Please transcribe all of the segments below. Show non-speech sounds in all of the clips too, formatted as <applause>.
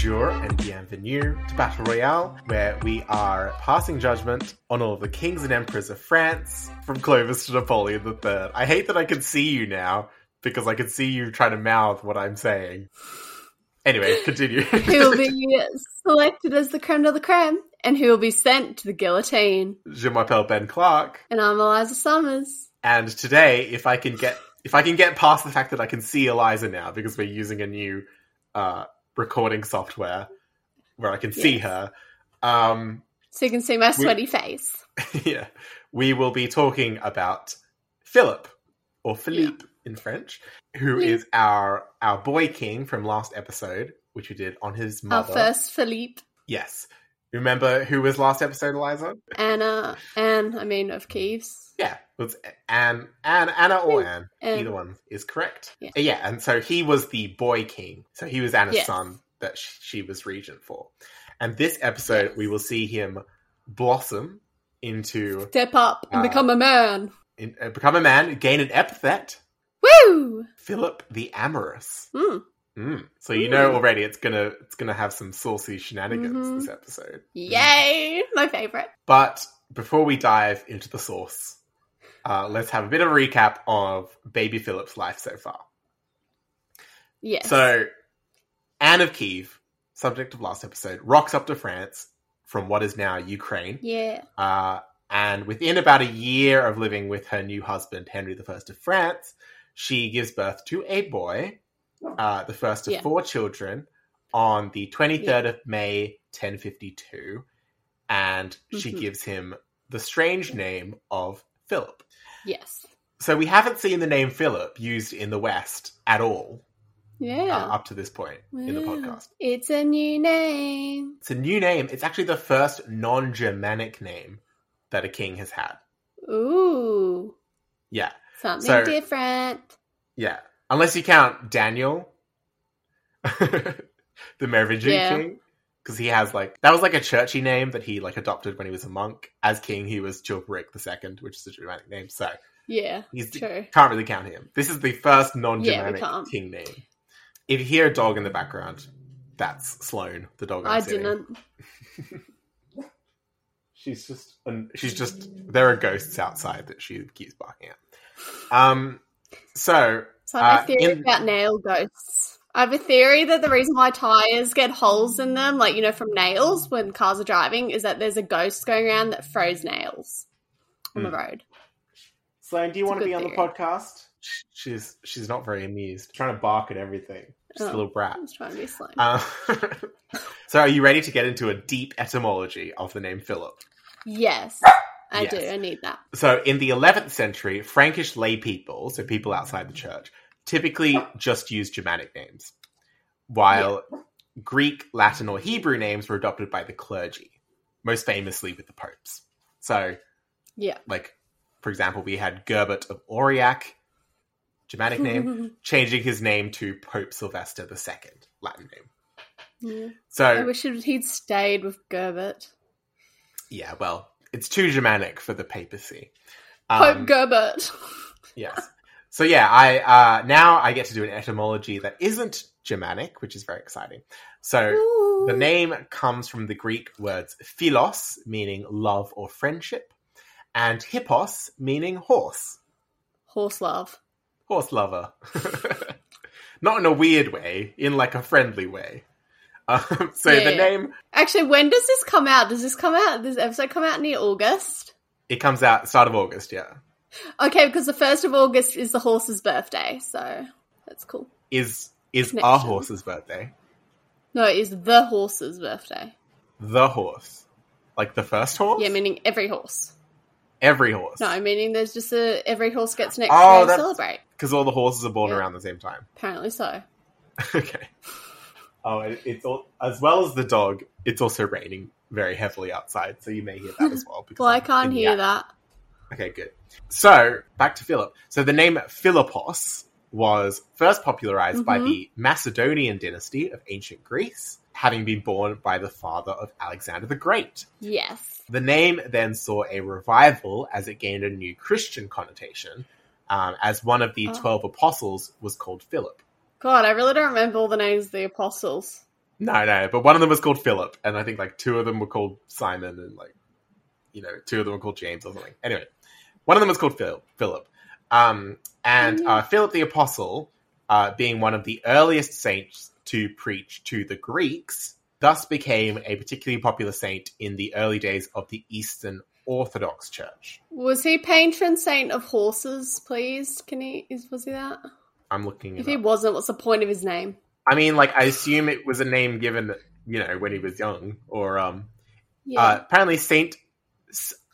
Bonjour and bienvenue to Battle Royale, where we are passing judgment on all of the kings and emperors of France, from Clovis to Napoleon III. I hate that I can see you now, because I can see you trying to mouth what I'm saying. Anyway, continue. <laughs> who will be selected as the creme de la creme, and who will be sent to the guillotine. Je m'appelle Ben Clark, And I'm Eliza Summers. and today, if I can get if I can get past the fact that I can see Eliza now because we're using a new uh, recording software where I can see her, um, So you can see my sweaty face. <laughs> yeah, we will be talking about Philip or Philippe in French, who Philippe. is our our boy king from last episode, which we did on his Our mother. first Philippe, Yes, remember who was last episode, Eliza? Anna, Anne, I mean, of Kieves. Yeah, it was Anne, Anne, Anna or Anne. Anne. Either one is correct. Yeah. yeah, and so he was the boy king. So he was Anna's Yes. son that sh- she was regent for. And this episode, Yes. we will see him blossom into Step up and Uh, become a man. in, uh, become a man, gain an epithet, Woo! Philip the Amorous. Mm. Mm. So you know already it's gonna it's gonna have some saucy shenanigans Mhm. this episode. Yay! My favorite. But before we dive into the sauce, uh, let's have a bit of a recap of baby Philip's life so far. Yes. So, Anne of Kiev, subject of last episode, rocks up to France from what is now Ukraine. yeah. Uh, and within about a year of living with her new husband, Henry I of France, she gives birth to a boy, uh, the first of Yeah. four children, on the 23rd of May, 1052. And she Mhm. gives him the strange name of Philip. Yes. So we haven't seen the name Philip used in the West at all Yeah. uh, up to this point in the podcast. It's a new name. It's a new name. It's actually the first non Germanic name that a king has had. Ooh. Yeah, Something So- different. yeah. Unless you count Daniel, <laughs> the Merovingian Yeah. king, because he has like that was like a churchy name that he like adopted when he was a monk. As king, he was Chilperic II, which is a Germanic name. So Yeah. he's True. can't really count him. This is the first non-Germanic can't. king name. If you hear a dog in the background, that's Sloane, the dog. I'm I sitting. didn't. <laughs> She's just, and she's just. There are ghosts outside that she keeps barking at. Um. So So I have Uh, a theory in- about nail ghosts. I have a theory that the reason why tires get holes in them, like you know, from nails when cars are driving, is that there's a ghost going around that throws nails on the Hmm. road. Sloane, do you It's want to good be on the podcast? She's she's not very amused. Trying to bark at everything. She's a Oh. little brat. I was trying to be slow. Uh, <laughs> so are you ready to get into a deep etymology of the name Philip? yes, I yes. do. I need that. So in the 11th century, Frankish lay people, so people outside the church, typically just used Germanic names, while Greek, Latin, or Hebrew names were adopted by the clergy, most famously with the popes. So, Yeah. like, for example, we had Gerbert of Aurillac, Germanic name, <laughs> changing his name to Pope Sylvester II, Latin name. Yeah. I So, wish he'd stayed with Gerbert. yeah, well, it's too Germanic for the papacy. Pope Um, Gerbert. <laughs> Yes. So yeah, I uh, now I get to do an etymology that isn't Germanic, which is very exciting. So Ooh. the name comes from the Greek words philos, meaning love or friendship, and hippos, meaning horse, Horse love. horse lover. <laughs> Not in a weird way, in like a friendly way. Um, <laughs> so Yeah, the yeah. name Actually, when does this come out? Does this come out? Does this episode come out near August? it comes out start of August. Yeah, Okay, because the first of August is the horse's birthday, so that's cool. is is our horse's birthday No, it is the horse's birthday. the horse, like the first horse? Yeah, meaning every horse. every horse. No, meaning there's just a every horse gets an Oh, day to celebrate. because all the horses are born Yeah. around the same time. Apparently so. <laughs> okay. Oh, it's all, as well as the dog. It's also raining very heavily outside, so you may hear that as well. Because Well, I can't hear that. Okay, good. So back to Philip. So the name Philippos was first popularized by Mhm. the Macedonian dynasty of ancient Greece, having been born by the father of Alexander the Great. Yes. The name then saw a revival as it gained a new Christian connotation, um, as one of the Oh. twelve apostles was called Philip. God, I really don't remember all the names of the apostles. No, no, but one of them was called Philip, and I think like two of them were called Simon, and like you know, two of them were called James or something. Anyway, one of them was called Phil, Philip, um, and uh, Philip the Apostle, uh, being one of the earliest saints to preach to the Greeks, thus became a particularly popular saint in the early days of the Eastern Orthodox Church. Was he patron saint of horses, please? Can he is was he that? I'm looking. If it he up. wasn't, what's the point of his name? I mean, like I assume it was a name given, you know, when he was young, or um, Yeah. Uh, apparently, Saint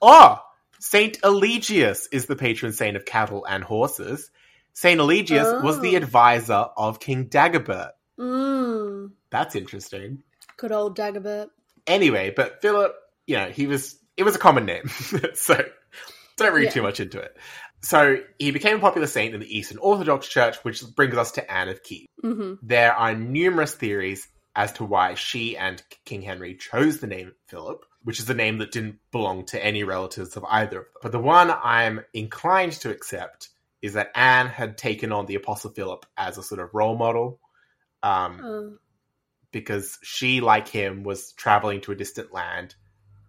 oh Saint Eligius is the patron saint of cattle and horses. Saint Eligius was the Oh. advisor of King Dagobert. mm, That's interesting. good old Dagobert. Anyway, but Philip, you know, he was it was a common name, <laughs> so don't read Yeah. too much into it. So he became a popular saint in the Eastern Orthodox Church, which brings us to Anne of Kiev. hmm There are numerous theories as to why she and King Henry chose the name Philip, which is a name that didn't belong to any relatives of either of them. But the one I'm inclined to accept is that Anne had taken on the Apostle Philip as a sort of role model, um, Uh, because she, like him, was traveling to a distant land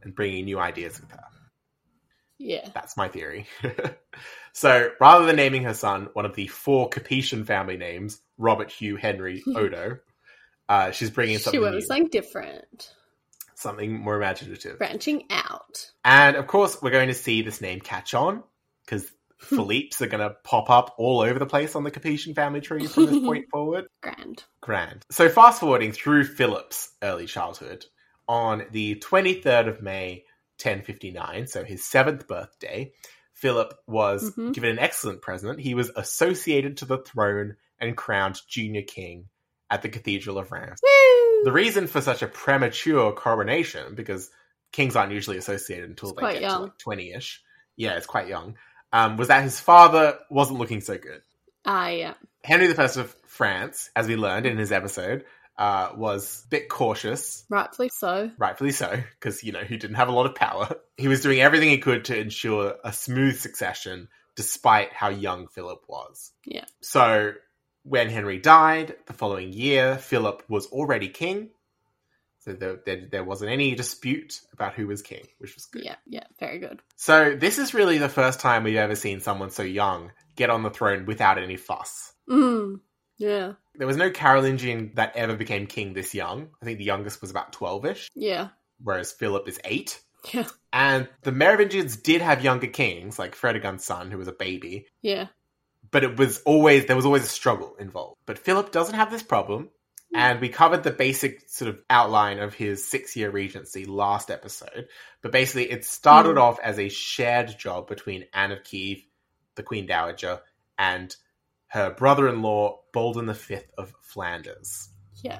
and bringing new ideas with her. yeah. That's my theory. <laughs> so rather than naming her son one of the four Capetian family names, Robert Hugh Henry <laughs> Odo, uh, she's bringing something. She went with something different, something more imaginative. branching out. And of course, we're going to see this name catch on because <laughs> Philippe's are going to pop up all over the place on the Capetian family tree from this point <laughs> forward. Grand. Grand. So fast forwarding through Philip's early childhood, on the 23rd of May, 1059, so his seventh birthday, Philip was Mhm. given an excellent present. He was associated to the throne and crowned junior king at the Cathedral of Reims. The reason for such a premature coronation, because kings aren't usually associated until It's they get young. to like 20-ish. Yeah, it's quite young. Um, was that his father wasn't looking so good. Ah, yeah. Henry I of France, as we learned in his episode, uh, was a bit cautious, Rightfully so. rightfully so, because, you know, he didn't have a lot of power. <laughs> He was doing everything he could to ensure a smooth succession, despite how young Philip was. Yeah. So, when Henry died the following year, Philip was already king. So there, there, there wasn't any dispute about who was king, which was good. Yeah, yeah. Very good. So this is really the first time we've ever seen someone so young get on the throne without any fuss. Mm. Yeah. There was no Carolingian that ever became king this young. I think the youngest was about 12ish, Yeah. whereas Philip is 8. Yeah. And the Merovingians did have younger kings, like Fredegund's son, who was a baby, Yeah. But it was always there was always a struggle involved. But Philip doesn't have this problem, and we covered the basic sort of outline of his six-year regency last episode. But basically, it started Hmm. off as a shared job between Anne of Kiev, the Queen Dowager, and her brother-in-law Baldwin V of Flanders, Yeah.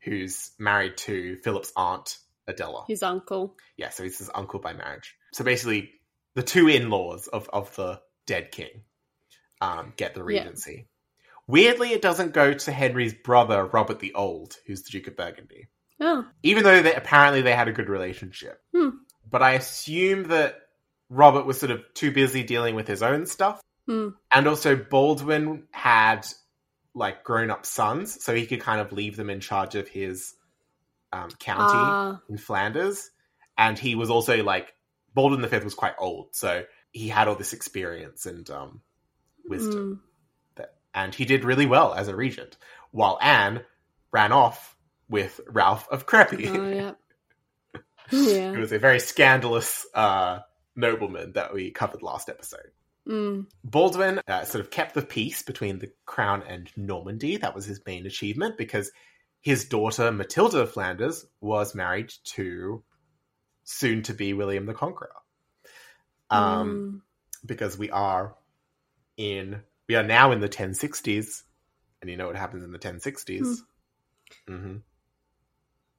who's married to Philip's aunt Adela. His uncle. Yeah, so he's his uncle by marriage. So basically, the two in-laws of, of the dead king um, get the Yeah. regency. Weirdly, it doesn't go to Henry's brother Robert the Old, who's the Duke of Burgundy, Oh. even though they, apparently they had a good relationship. Hmm. But I assume that Robert was sort of too busy dealing with his own stuff, Hmm. and also Baldwin had like grown-up sons, so he could kind of leave them in charge of his um, county Ah. in Flanders, and he was also like Baldwin the Fifth was quite old, so he had all this experience and um, wisdom, Mm. and he did really well as a regent. While Anne ran off with Ralph of Crepy, Oh, yeah. who <laughs> yeah. was a very scandalous uh, nobleman that we covered last episode. Mm. Baldwin uh, sort of kept the peace between the crown and Normandy. That was his main achievement because his daughter Matilda of Flanders was married to soon to be William the Conqueror. Um, Mm. because we are in we are now in the 1060s, and you know what happens in the 1060s. hmm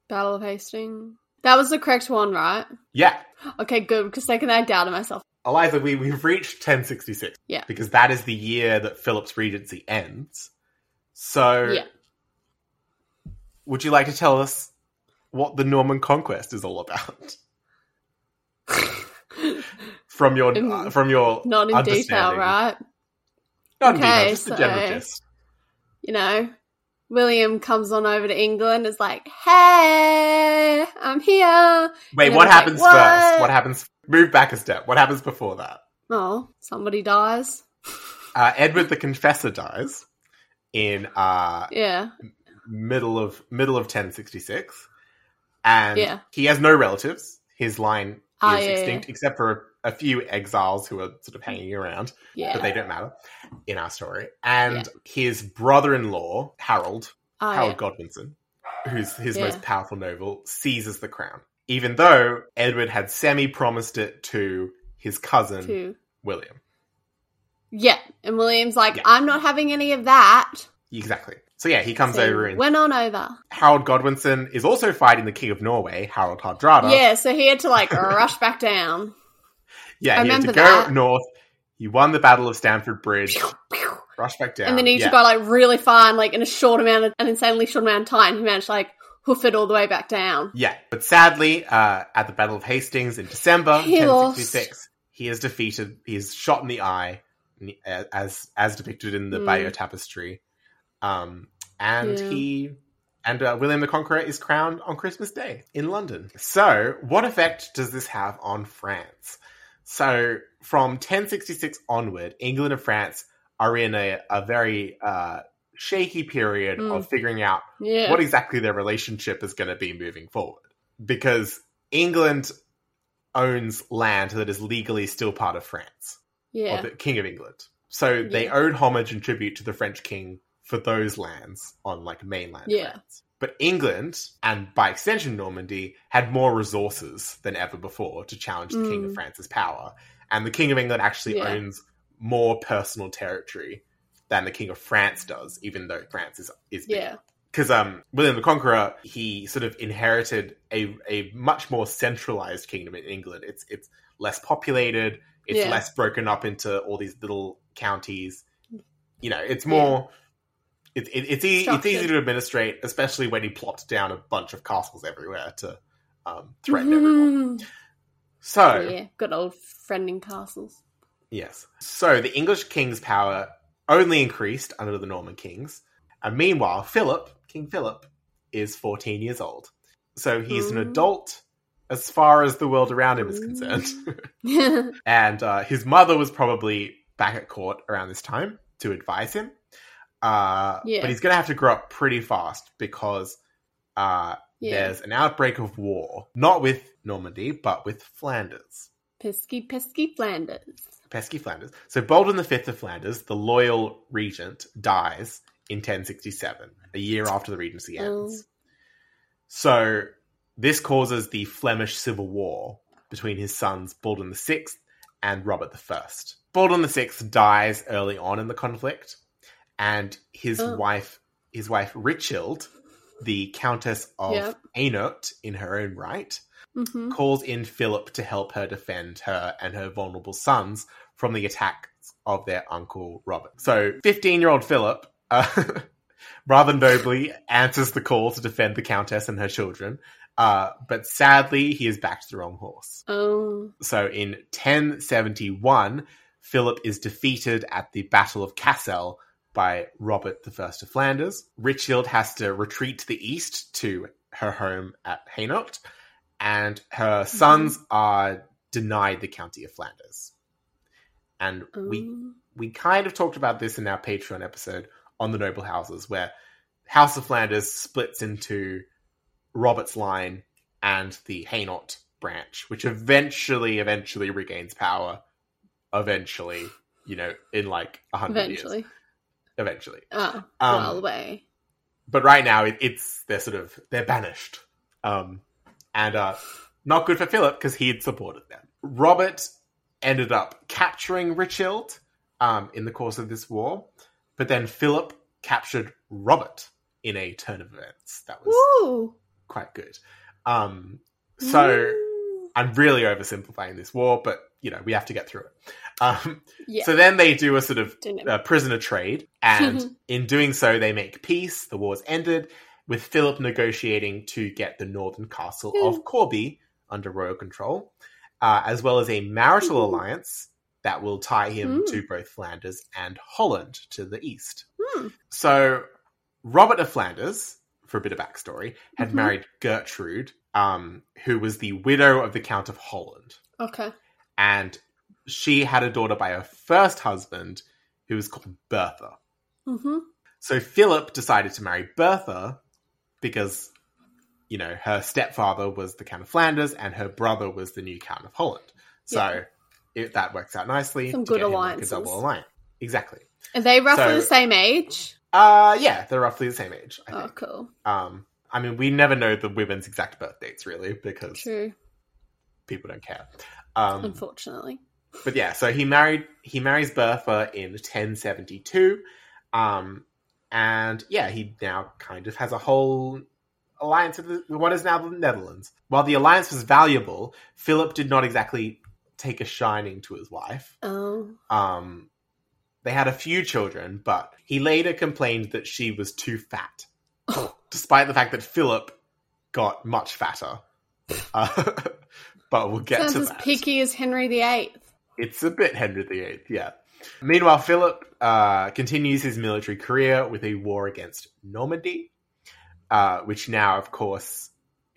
Battle of Hastings. That was the correct one, right? Yeah, Okay, good. Because second I doubted myself. Eliza, we we've reached 1066. Yeah. because that is the year that Philip's regency ends. So, Yeah. would you like to tell us what the Norman conquest is all about <laughs> from your In- uh, from your Not in detail, right? Not Okay, just the general so-. You know, William comes on over to England. Is like, "Hey, I'm here." Wait, what everyone's like, happens "What?" first? What happens? Move back a step. What happens before that? Oh, somebody dies. Uh, Edward the Confessor dies in uh, Yeah, middle of middle of 1066, and Yeah. he has no relatives. His line Ah, is yeah, extinct, except for a, few exiles who are sort of hanging around, yeah. but they don't matter in our story. And his brother-in-law Harold, oh, Harold yeah. Godwinson, who's his Yeah. most powerful noble, seizes the crown, even though Edward had semi-promised it to his cousin Two. William. Yeah, and William's like, Yeah. "I'm not having any of that." Exactly. So yeah, he comes So over and went on over. Harold Godwinson is also fighting the King of Norway, Harold Hardrada. Yeah, so he had to like <laughs> rush back down. Yeah, I he had to go that. north. He won the Battle of Stamford Bridge, rush back down. and then he yeah. to go like really far and like in a short amount of an insanely short amount of time. He managed to like hoof it all the way back down. Yeah, but sadly, uh, at the Battle of Hastings in December He 1066, he is defeated. He is shot in the eye, as as depicted in the Mm. Bayeux Tapestry. Um, and Yeah. he and uh, William the Conqueror is crowned on Christmas Day in London. So, what effect does this have on France? So, from 1066 onward, England and France are in a, a very uh, shaky period Mm. of figuring out Yeah, what exactly their relationship is going to be moving forward. Because England owns land that is legally still part of France, yeah, or the King of England. So they owed homage and tribute to the French king for those lands on like mainland Yeah. France. But England, and by extension Normandy, had more resources than ever before to challenge the King of Mm. France's power. And the King of England actually Yeah. owns more personal territory than the King of France does, even though France is is bigger yeah, because um, William the Conqueror he sort of inherited a a much more centralized kingdom in England. It's it's less populated. It's Yeah. less broken up into all these little counties. You know, it's more. It, it, it's e- it's easy to administrate, especially when he plopped down a bunch of castles everywhere to um, threaten everyone. Mhm. So yeah, good old friending castles. Yes. So the English king's power only increased under the Norman kings. And meanwhile, Philip, King Philip, is 14 years old. So he's an adult as far as the world around him is concerned. <laughs> <laughs> and uh, his mother was probably back at court around this time to advise him. Uh, Yeah. But he's going to have to grow up pretty fast because uh, there's an outbreak of war, not with Normandy, but with Flanders. pesky, pesky Flanders. pesky Flanders. So Baldwin V of Flanders, the loyal regent, dies in 1067, a year after the regency ends. Oh. So this causes the Flemish Civil War between his sons Baldwin VI and Robert I. Baldwin VI dies early on in the conflict, and his Oh. wife, his wife Richild, the Countess of Yep. Hainaut in her own right, hmm calls in Philip to help her defend her and her vulnerable sons from the attacks of their uncle Robert. So, 15 year old Philip, uh, <laughs> rather nobly, answers the call to defend the Countess and her children, uh, but sadly, he is backed the wrong horse. Oh, So, in 1071, Philip is defeated at the Battle of Cassel by Robert I of Flanders. Richard has to retreat to the east to her home at Hainaut, and her mm-hmm. sons are denied the county of Flanders. And we oh. we kind of talked about this in our Patreon episode on the noble houses, where House of Flanders splits into Robert's line and the Hainaut branch, which eventually, eventually regains power. Eventually, you know, in like a hundred years. Eventually. Oh, Um, well away. but right now it, it's they're sort of they're banished, um, and uh, not good for Philip because he had supported them. Robert ended up capturing Richild um, in the course of this war, but then Philip captured Robert in a turn of events that was quite good. Um, so. I'm really oversimplifying this war, but you know we have to get through it. Um, yeah, So then they do a sort of uh, prisoner trade, and <laughs> in doing so, they make peace. The war's ended, with Philip negotiating to get the northern castle Hmm. of Corbie under royal control, uh, as well as a marital Mhm. alliance that will tie him Hmm. to both Flanders and Holland to the east. Hmm. So Robert of Flanders, for a bit of backstory, had Mhm. married Gertrude, um, who was the widow of the Count of Holland. Okay. And she had a daughter by her first husband, who was called Bertha. Mm-hmm. So Philip decided to marry Bertha because, you know, her stepfather was the Count of Flanders and her brother was the new Count of Holland. So Yeah. it, that works out nicely. Some good like, alliances. a double alliance. Exactly. Are they roughly So- the same age? Uh, yeah, they're roughly the same age. I Oh, think. cool. Um, I mean, we never know the women's exact birth dates really because True. people don't care. Um, Unfortunately. But yeah, so he married he marries Bertha in 1072, um, and yeah, he now kind of has a whole alliance with, what is now the Netherlands. While the alliance was valuable, Philip did not exactly take a shining to his wife. Oh. Um, they had a few children, but he later complained that she was too fat, <laughs> despite the fact that Philip got much fatter. <laughs> Uh, <laughs> but we'll get Sounds to as that. picky as Henry VIII. It's a bit Henry VIII, yeah. Meanwhile, Philip uh, continues his military career with a war against Normandy, uh, which now, of course,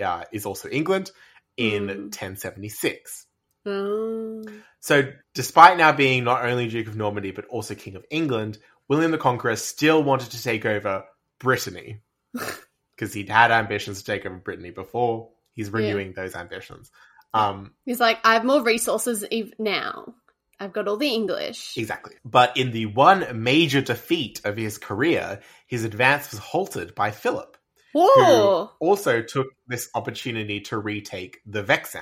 uh, is also England in Mm. 1076. Oh. So, despite now being not only Duke of Normandy but also King of England, William the Conqueror still wanted to take over Brittany <laughs> because he'd had ambitions to take over Brittany before. He's renewing those ambitions. Um, He's like, I have more resources ev- now. I've got all the English. Exactly. But in the one major defeat of his career, his advance was halted by Philip, Whoa! who also took this opportunity to retake the Vexin,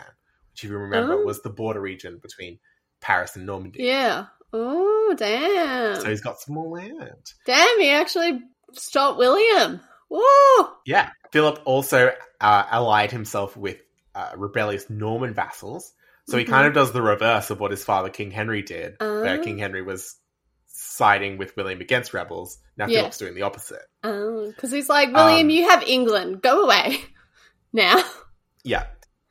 which, if you remember, Oh. was the border region between Paris and Normandy. Yeah. Oh, damn. So he's got some more land. Damn, he actually stopped William. Whoa! Yeah. Philip also uh, allied himself with uh, rebellious Norman vassals. So he Mhm. kind of does the reverse of what his father, King Henry, did, where Oh. King Henry was siding with William against rebels. Now Yeah. Philip's doing the opposite. Oh, because he's like, William, Um, you have England. Go away. <laughs> Now. Yeah.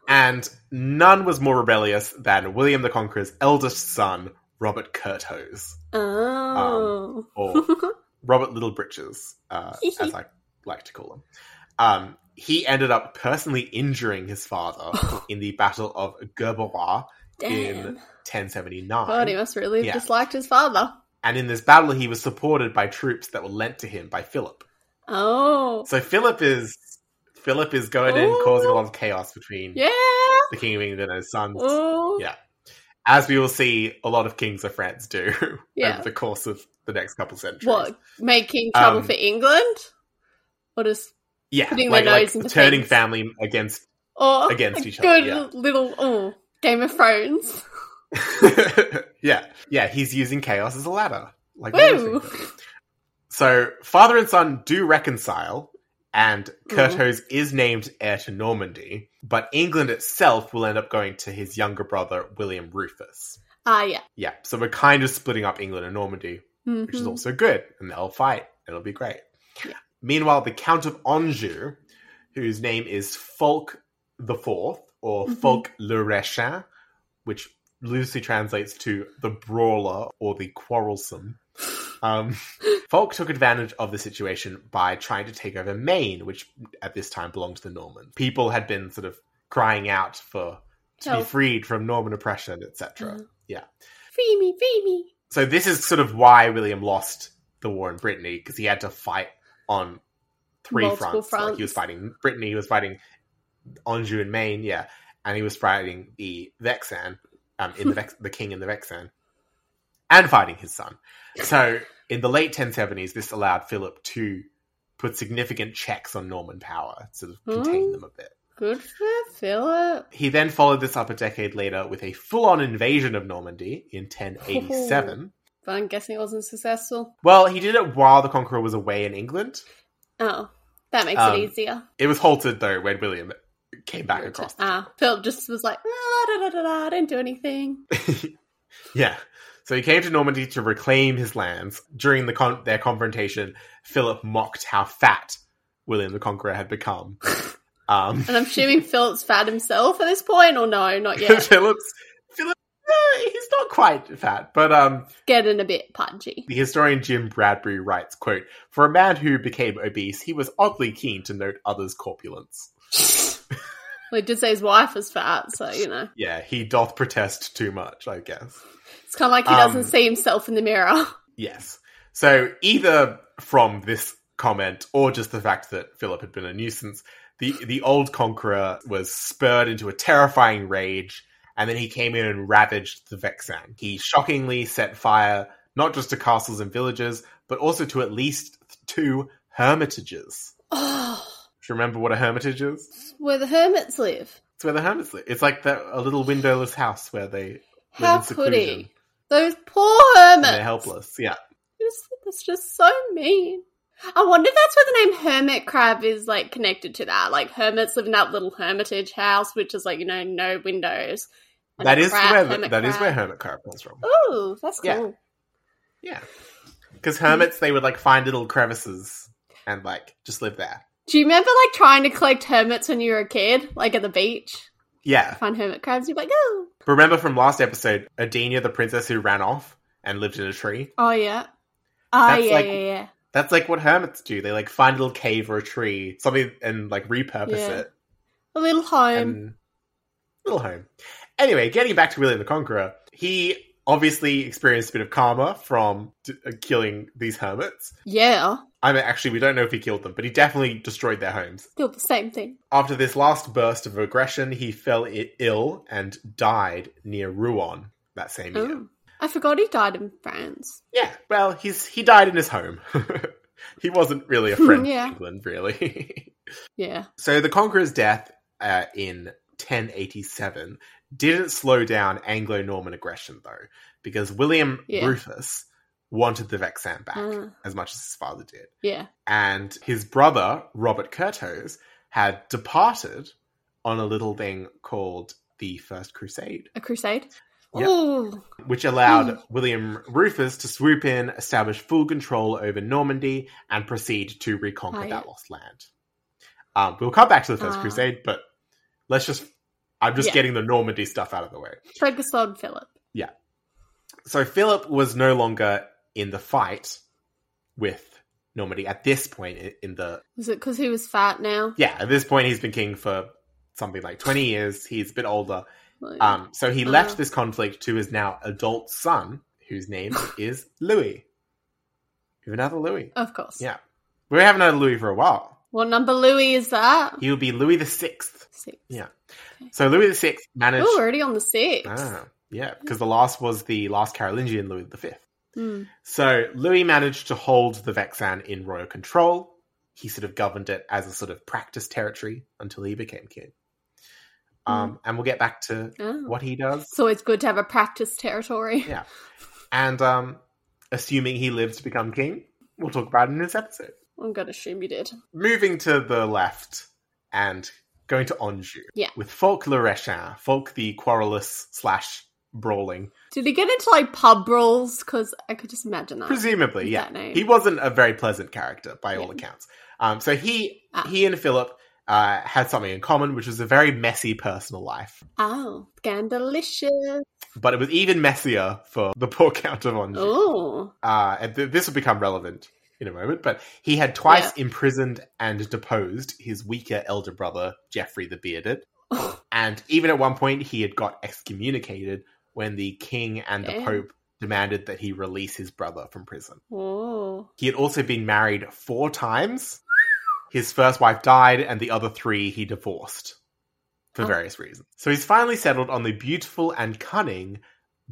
And none was more rebellious than William the Conqueror's eldest son, Robert Curthose, Oh. or <laughs> Robert Little Britches, uh, as <laughs> I like to call him. Um, he ended up personally injuring his father <laughs> in the Battle of Gerberoy in 1079. God, he must really have Yeah. disliked his father. And in this battle, he was supported by troops that were lent to him by Philip. Oh. So Philip is Philip is going in, causing a lot of chaos between Yeah. the King of England and his sons. Oh. Yeah. as we will see a lot of kings of France do <laughs> Yeah. over the course of the next couple centuries. What? Making trouble Um, for England? Or just Yeah, Putting like, their like nose into turning things. family against. or Against each other, good yeah. little oh Game of Thrones. <laughs> yeah, yeah, he's using chaos as a ladder. Like Woo! So father and son do reconcile, and Mm-hmm. Is named heir to Normandy, but England itself will end up going to his younger brother William Rufus. Ah, yeah. Yeah, so we're kind of splitting up England and Normandy, which is Mhm. also good, and they'll fight. It'll be great. Yeah. Meanwhile, the Count of Anjou, whose name is Fulk the Fourth, or Mhm. Fulk le Rechin, which loosely translates to the brawler or the quarrelsome. Um, <laughs> Fulk took advantage of the situation by trying to take over Maine, which at this time belonged to the Normans. People had been sort of crying out for to be freed from Norman oppression, etc. Mhm. Yeah. Free me, free me. So this is sort of why William lost the war in Brittany because he had to fight on three Multiple fronts. Like he was fighting Brittany, he was fighting Anjou and Maine, yeah, and he was fighting the Vexin, um, in the <laughs> Vex- the king in the Vexin, and fighting his son. So in the late 1070s, this allowed Philip to put significant checks on Norman power, sort of contain Mm. them a bit. Good for Philip. He then followed this up a decade later with a full-on invasion of Normandy in <laughs> 1087. But I'm guessing it wasn't successful. Well, he did it while the Conqueror was away in England. Oh, that makes Um, it easier. It was halted though when William came back across. Ah, Philip just was like, ah, da, da, da, didn't do anything. <laughs> yeah. So he came to Normandy to reclaim his lands. During the con- their confrontation, Philip mocked how fat William the Conqueror had become. <laughs> Um, And I'm assuming Philip's fat himself at this point, or no, not <laughs> yet. Philip's Philip, he's not quite fat, but um, Getting a bit pudgy. the historian Jim Bradbury writes, "quote For a man who became obese, he was oddly keen to note others' corpulence. <laughs> Well, he did say his wife was fat, so you know. Yeah, he doth protest too much, I guess. It's kind of like he Um, doesn't see himself in the mirror. <laughs> Yes. So either from this comment or just the fact that Philip had been a nuisance, the the old conqueror was spurred into a terrifying rage, and then he came in and ravaged the Vexin. He shockingly set fire not just to castles and villages, but also to at least two hermitages. Oh, Do you remember what a hermitage is? where the hermits live. It's where the hermits live. It's like the, a little windowless house where they live How in could seclusion he? Those poor and hermits. they're helpless. Yeah. It's, it's just so mean. I wonder if that's where the name hermit crab is like connected to that. Like hermits live in that little hermitage house, which is like you know no windows. That crab- where the, that is where hermit crab comes from. Oh, that's cool. Yeah. Because hermits, they would like find little crevices and like just live there. Do you remember like trying to collect hermits when you were a kid, like at the beach? Yeah. Find hermit crabs. You're like, oh, But remember from last episode, Adenia, the princess who ran off and lived in a tree? oh yeah, ah That's yeah, like- yeah, yeah. That's like what hermits do. They like find a little cave or a tree, something, and like repurpose Yeah. it. A little home. And little home. Anyway, getting back to William the Conqueror, he obviously experienced a bit of karma from d- uh, killing these hermits. yeah, I mean, actually, we don't know if he killed them, but he definitely destroyed their homes. still the same thing. After this last burst of aggression, he fell I- ill and died near Rouen that same year. Oh. I forgot he died in France. Yeah, well, he's he died in his home. <laughs> he wasn't really a <laughs> friend Yeah. of England, really. <laughs> Yeah. so the Conqueror's death uh, in 1087 didn't slow down Anglo-Norman aggression, though, because William Yeah. Rufus wanted the Vexin back Ah. as much as his father did. Yeah. and his brother Robert Curthose had departed on a little thing called the First Crusade, A crusade. Yeah. Oh, which allowed Hmm. William Rufus to swoop in, establish full control over Normandy, and proceed to reconquer yeah. that lost land. Um, we'll come back to the First Ah. Crusade, but let's just. I'm just Yeah. getting the Normandy stuff out of the way. focus on Philip. Yeah. So Philip was no longer in the fight with Normandy at this point in the Is it because he was fat now? yeah, at this point he's been king for something like 20 years. He's a bit older. Like, Um, so he left Uh. this conflict to his now adult son, whose name <laughs> is Louis. We have another Louis. of course. Yeah. We haven't had Louis for a while. What number Louis is that? He will be Louis the Sixth. Six. Yeah. So Louis Sixth managed. Oh, already on the six. Ah, yeah, because the last was the last Carolingian Louis the Fifth. Hmm. So Louis managed to hold the Vexin in royal control. He sort of governed it as a sort of practice territory until he became king. Um, and we'll get back to Oh. what he does. So it's good to have a practice territory. Yeah. And um, assuming he lives to become king, we'll talk about it in this episode. I'm gonna assume you did. Moving to the left and going to Anjou. Yeah. With Fulk le Rechin, Fulk the querulous slash brawling. Did he get into like pub brawls? Because I could just imagine that. Presumably, yeah. that. He wasn't a very pleasant character by all accounts. Um, so he Ah. he and Philip uh, had something in common, which was a very messy personal life. Oh, scandalicious. But it was even messier for the poor Count of Anjou. Oh, uh, and th- this will become relevant in a moment, but he had twice imprisoned and deposed his weaker elder brother, Geoffrey the Bearded. <laughs> And even at one point, he had got excommunicated when the king and the Damn. pope demanded that he release his brother from prison. oh, He had also been married four times. His first wife died, and the other three he divorced for Oh. various reasons. So he's finally settled on the beautiful and cunning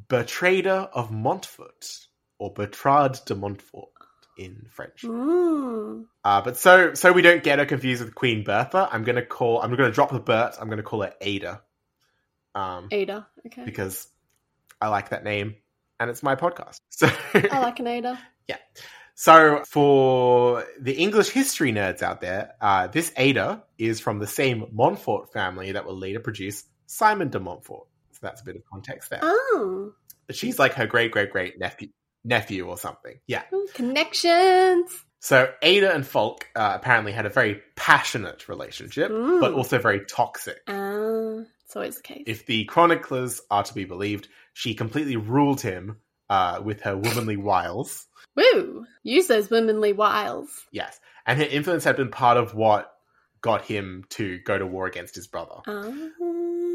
Bertrada of Montfort, or Bertrade de Montfort in French. mm. Uh, but so so we don't get her confused with Queen Bertha, I'm gonna call I'm gonna drop the Bert. I'm gonna call her Ada, um, Ada. Okay, because I like that name, and it's my podcast. <laughs> So I like an Ada. Yeah. So, for the English history nerds out there, uh, this Ada is from the same Montfort family that will later produce Simon de Montfort. So that's a bit of context there. Oh, She's like her great great great nephew nephew or something. Yeah. Ooh, connections. So Ada and Fulk uh, apparently had a very passionate relationship, Mm. but also very toxic. Ah, It's always the case. If the chroniclers are to be believed, she completely ruled him uh, with her womanly <laughs> wiles. Woo! Use those womanly wiles. Yes, and her influence had been part of what got him to go to war against his brother. Um,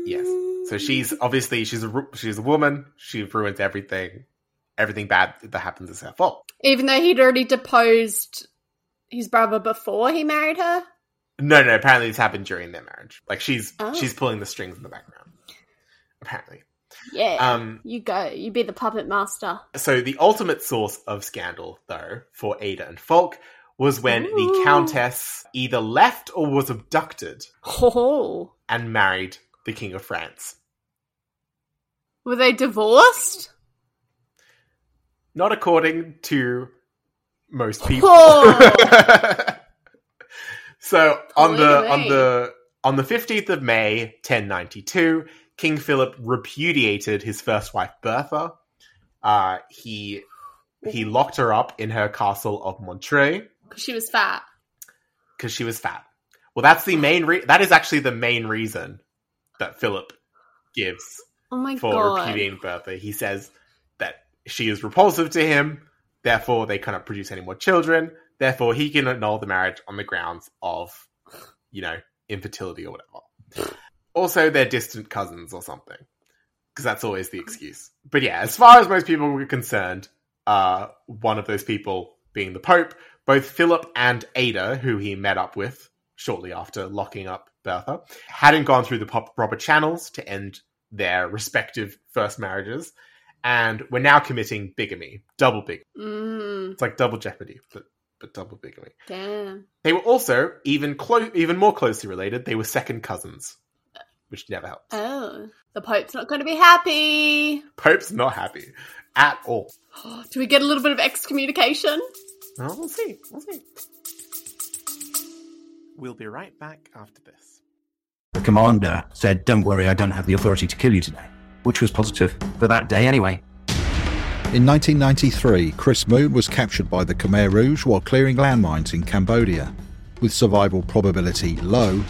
Yes. So she's obviously she's a she's a woman. She ruins everything. Everything bad that happens is her fault. Even though he'd already deposed his brother before he married her? No, no. Apparently, this happened during their marriage. Like she's Oh. she's pulling the strings in the background. Apparently. Yeah. Um. you go. You be the puppet master. So the ultimate source of scandal, though, for Ada and Fulk was when the Countess either left or was abducted Oh. and married the King of France. Were they divorced? Not according to most people. Oh. <laughs> so on the on the on the fifteenth of May, 1092, King Philip repudiated his first wife Bertha. Uh, he he locked her up in her castle of Montreuil Because she was fat. because she was fat. Well, that's the main. Re- that is actually the main reason that Philip gives Oh my for god. repudiating Bertha. He says she is repulsive to him, therefore they cannot produce any more children. Therefore, he can annul the marriage on the grounds of, you know, infertility or whatever. Also, they're distant cousins or something, because that's always the excuse. But yeah, as far as most people were concerned, uh, one of those people being the Pope, both Philip and Ada, who he met up with shortly after locking up Bertha, hadn't gone through the proper channels to end their respective first marriages, and we're now committing bigamy, double bigamy. Mm, It's like double jeopardy, but but double bigamy. damn. They were also even close, even more closely related. They were second cousins, which never helps. Oh. The Pope's not going to be happy. Pope's not happy at all. <gasps> Do we get a little bit of excommunication? Well, we'll see. We'll see. We'll be right back after this. The commander said, Don't worry, I don't have the authority to kill you today, which was positive for that day anyway. In 1993, Chris Moon was captured by the Khmer Rouge while clearing landmines in Cambodia. With survival probability low,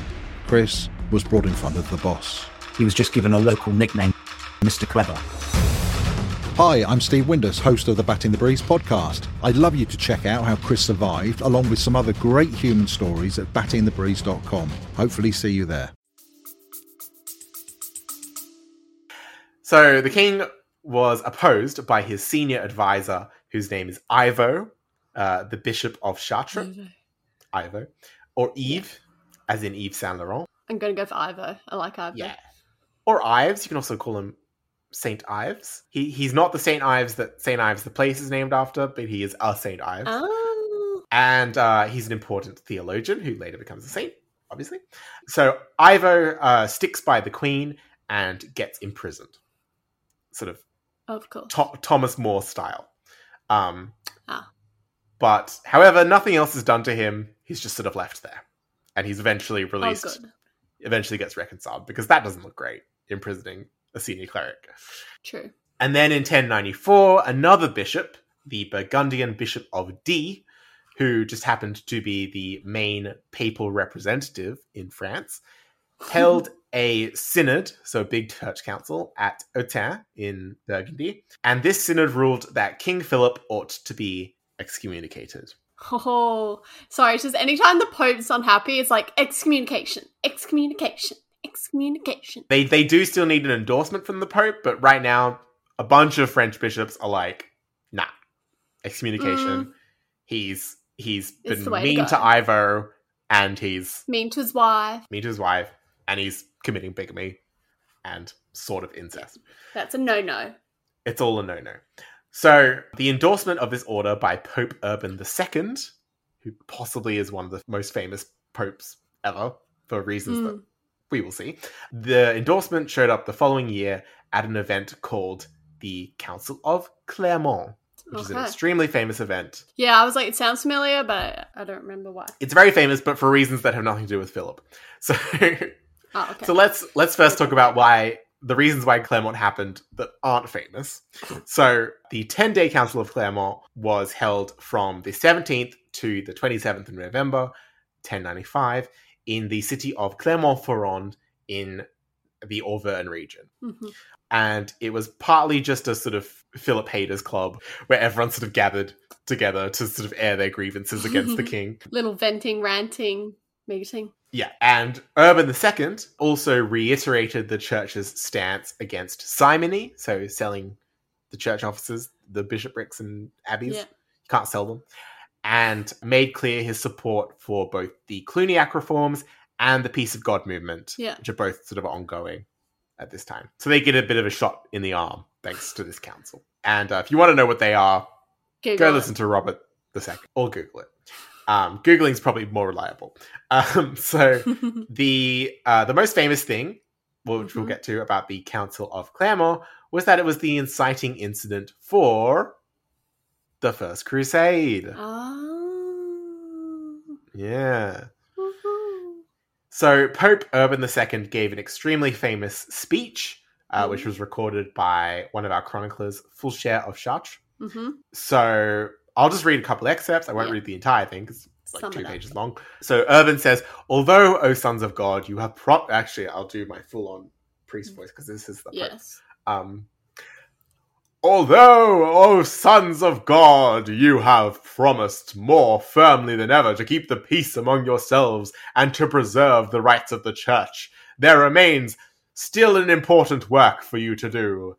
Chris was brought in front of the boss. He was just given a local nickname, Mr. Clever. Hi, I'm Steve Windus, host of the Batting the Breeze podcast. I'd love you to check out how Chris survived, along with some other great human stories at battingthebreeze.com. Hopefully, see you there. So the king was opposed by his senior advisor, whose name is Ivo, uh, the Bishop of Chartres. Ivo, or Yves, as in Yves Saint Laurent. I'm going to go for Ivo. I like Ivo. Yeah. Or Ives. You can also call him Saint Ives. He he's not the Saint Ives that Saint Ives the place is named after, but he is a Saint Ives. Oh. And uh, he's an important theologian who later becomes a saint, obviously. So Ivo uh, sticks by the queen and gets imprisoned. Sort of Of course. Tho- Thomas More style. Um, Ah. But however, nothing else is done to him. He's just sort of left there, and he's eventually Oh, released. good. Eventually gets reconciled because that doesn't look great, imprisoning a senior cleric. True. And then in 1094, another bishop, the Burgundian Bishop of Die, who just happened to be the main papal representative in France, <laughs> held a synod, so a big church council, at Autun in Burgundy. And this synod ruled that King Philip ought to be excommunicated. Oh, sorry. It's just anytime the Pope's unhappy, it's like excommunication, excommunication, excommunication. They they do still need an endorsement from the Pope, but right now a bunch of French bishops are like, nah, excommunication. Mm. He's he's It's been way to mean to, Ivo, and he's Mean to his wife. mean to his wife, and he's committing bigamy and sort of incest. That's a no no. It's all a no no. So the endorsement of this order by Pope Urban II, who possibly is one of the most famous popes ever for reasons that Mm. we will see. The endorsement showed up the following year at an event called the Council of Clermont, which is an extremely famous event. Yeah, I was like, it sounds familiar, but I don't remember why. It's very famous, but for reasons that have nothing to do with Philip. So, <laughs> Oh, okay. so let's let's first talk about why the reasons why Clermont happened that aren't famous. So the 10-day Council of Clermont was held from the 17th to the 27th of November, 1095, in the city of Clermont-Ferrand in the Auvergne region. Mhm. And it was partly just a sort of Philip Hader's club where everyone sort of gathered together to sort of air their grievances against the <laughs> king. Little venting, ranting meeting. Yeah, and Urban II also reiterated the church's stance against simony, so selling the church offices, the bishoprics and abbeys. Yeah. You can't sell them. And made clear his support for both the Cluniac reforms and the Peace of God movement, Yeah. which are both sort of ongoing at this time. So they get a bit of a shot in the arm thanks to this council. And uh, if you want to know what they are, Google go it. listen to Robert II or Google it. Um, Googling's probably more reliable. Um, <laughs> so <laughs> the uh, the most famous thing, which we'll Mhm. get to about the Council of Clermont, was that it was the inciting incident for the First Crusade. Oh. Yeah. Woohoo. So Pope Urban II gave an extremely famous speech, uh, which Mhm. was recorded by one of our chroniclers, Fulcher of Chartres. Mhm. So I'll just read a couple excerpts. I won't Yeah. read the entire thing because it's like two pages long. So Urban says, "Although, O sons of God, you have pro." Actually, I'll do my full-on priest voice because this is the. Yes. Um, Although, O sons of God, you have promised more firmly than ever to keep the peace among yourselves and to preserve the rights of the church, there remains still an important work for you to do.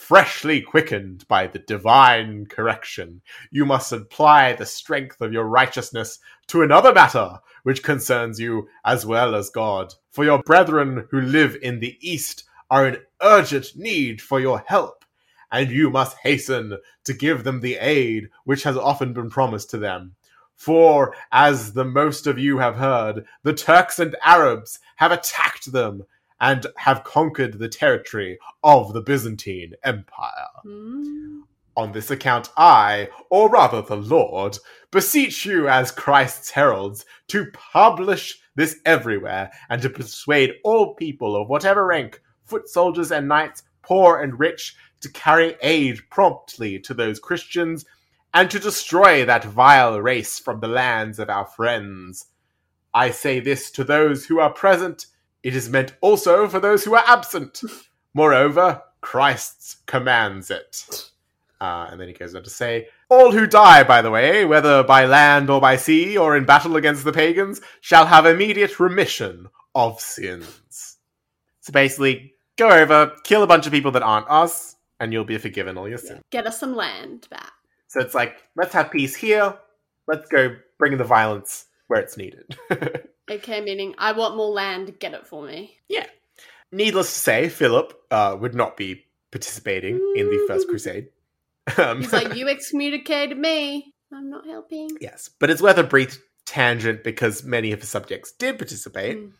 Freshly quickened by the divine correction, you must apply the strength of your righteousness to another matter which concerns you as well as God. For your brethren who live in the East are in urgent need for your help and you must hasten to give them the aid which has often been promised to them. For, as the most of you have heard, the Turks and Arabs have attacked them and have conquered the territory of the Byzantine Empire. Mm. On this account, I, or rather the Lord, beseech you as Christ's heralds to publish this everywhere and to persuade all people of whatever rank, foot soldiers and knights, poor and rich, to carry aid promptly to those Christians and to destroy that vile race from the lands of our friends. I say this to those who are present. It is meant also for those who are absent. <laughs> Moreover, Christ commands it. Uh, and then he goes on to say, All who die, by the way, whether by land or by sea or in battle against the pagans, shall have immediate remission of sins. So basically, go over, kill a bunch of people that aren't us, and you'll be forgiven all your sins. Get us some land back. So it's like, let's have peace here, let's go bring the violence where it's needed. <laughs> Okay, meaning I want more land. Get it for me. Yeah. Needless to say, Philip uh, would not be participating in the First Crusade. Um, He's like, you <laughs> excommunicated me. I'm not helping. Yes, but it's worth a brief tangent because many of the subjects did participate Mm.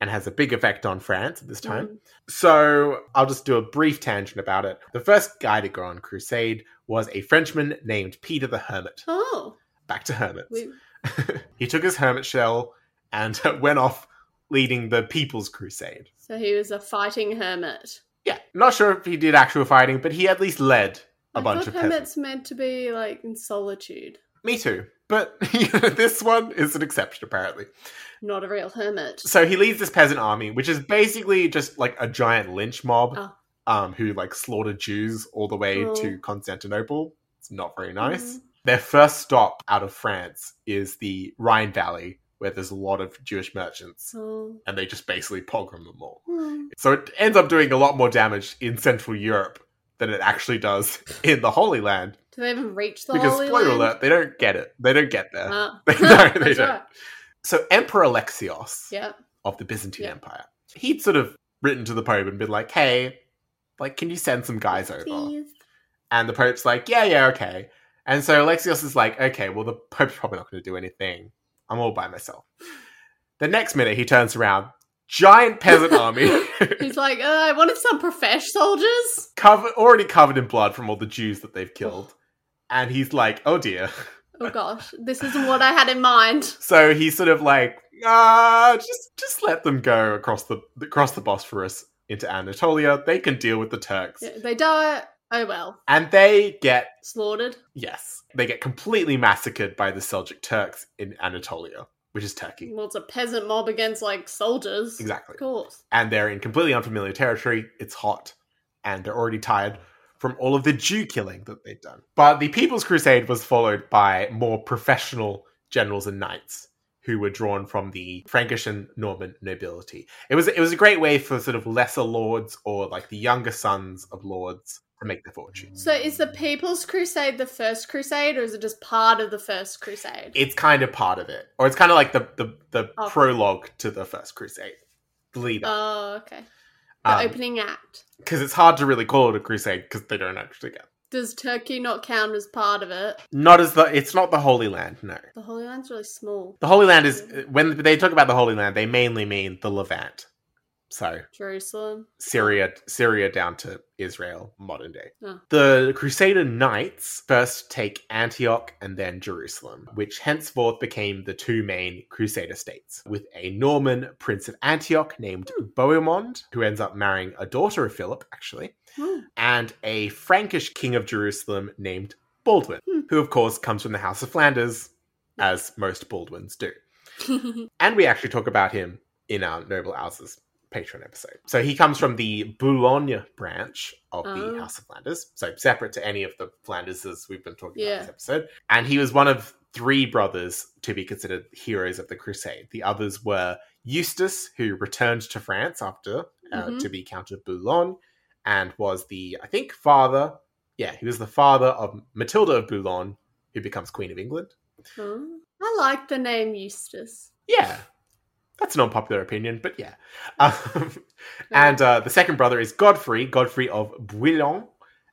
and has a big effect on France at this time. Mm. So I'll just do a brief tangent about it. The first guy to go on crusade was a Frenchman named Peter the Hermit. Oh, Back to hermits. we, <laughs> he took his hermit shell and <laughs> went off leading the People's Crusade. so he was a fighting hermit. Yeah, not sure if he did actual fighting, but he at least led a I bunch of hermits peasants. meant to be like in solitude, Me too. But <laughs> this one is an exception, apparently. not a real hermit. So he leads this peasant army, which is basically just like a giant lynch mob Oh. um, who like slaughtered Jews all the way Oh. to Constantinople. It's not very nice. Mm. Their first stop out of France is the Rhine Valley, where there's a lot of Jewish merchants, Oh. and they just basically pogrom them all. Hmm. So it ends up doing a lot more damage in Central Europe than it actually does <laughs> in the Holy Land. Do they even reach the because Holy spoiler alert, they don't get it. They don't get there. Ah. <laughs> They- no, they <laughs> don't. right. So Emperor Alexios Yeah. of the Byzantine Yeah. Empire, he'd sort of written to the Pope and been like, "Hey, like, can you send some guys over?" Please. And the Pope's like, "Yeah, yeah, okay." And so Alexios is like, "Okay, well, the Pope's probably not going to do anything. I'm all by myself." The next minute, he turns around, giant peasant <laughs> army, He's like, uh, I wanted some profesh soldiers. covered, already covered in blood from all the Jews that they've killed, and he's like, "Oh dear." Oh gosh, this isn't what I had in mind. So he's sort of like, ah, just just let them go across the across the Bosphorus into Anatolia. They can deal with the Turks, Yeah, They die. Oh well, and they get slaughtered. yes, they get completely massacred by the Seljuk Turks in Anatolia. which is Turkey. Well, it's a peasant mob against like soldiers. Exactly. Of course. And they're in completely unfamiliar territory. It's hot. And they're already tired from all of the Jew killing that they'd done. But the People's Crusade was followed by more professional generals and knights who were drawn from the Frankish and Norman nobility. It was it was a great way for sort of lesser lords or like the younger sons of lords to make the fortune. So is the People's Crusade the first crusade or is it just part of the first crusade? It's kind of part of it. Or it's kind of like the the, the Okay. prologue to the first crusade. The lead up. Oh, okay. The Um, opening act. because it's hard to really call it a crusade because they don't actually get. Does Turkey not count as part of it? Not as the it's not the Holy Land, no. The Holy Land's really small. The Holy Land is when they talk about the Holy Land, they mainly mean the Levant. So Jerusalem. Syria, Syria down to Israel, modern day. Oh. The Crusader Knights first take Antioch and then Jerusalem, which henceforth became the two main Crusader states, with a Norman Prince of Antioch named Bohemond, who ends up marrying a daughter of Philip, actually, Hmm. and a Frankish king of Jerusalem named Baldwin, Hmm. who of course comes from the House of Flanders, as most Baldwins do. <laughs> And we actually talk about him in our Noble Houses Patreon episode. So he comes from the Boulogne branch of the Oh. House of Flanders, so separate to any of the Flanderses we've been talking about this episode. And he was one of three brothers to be considered heroes of the Crusade. The others were Eustace, who returned to France after uh, Mhm. to be Count of Boulogne, and was the, I think, father. Yeah, he was the father of Matilda of Boulogne, who becomes Queen of England. Oh, I like the name Eustace. Yeah, that's an unpopular opinion, but yeah. Um, <laughs> and uh, the second brother is Godfrey, Godfrey of Bouillon,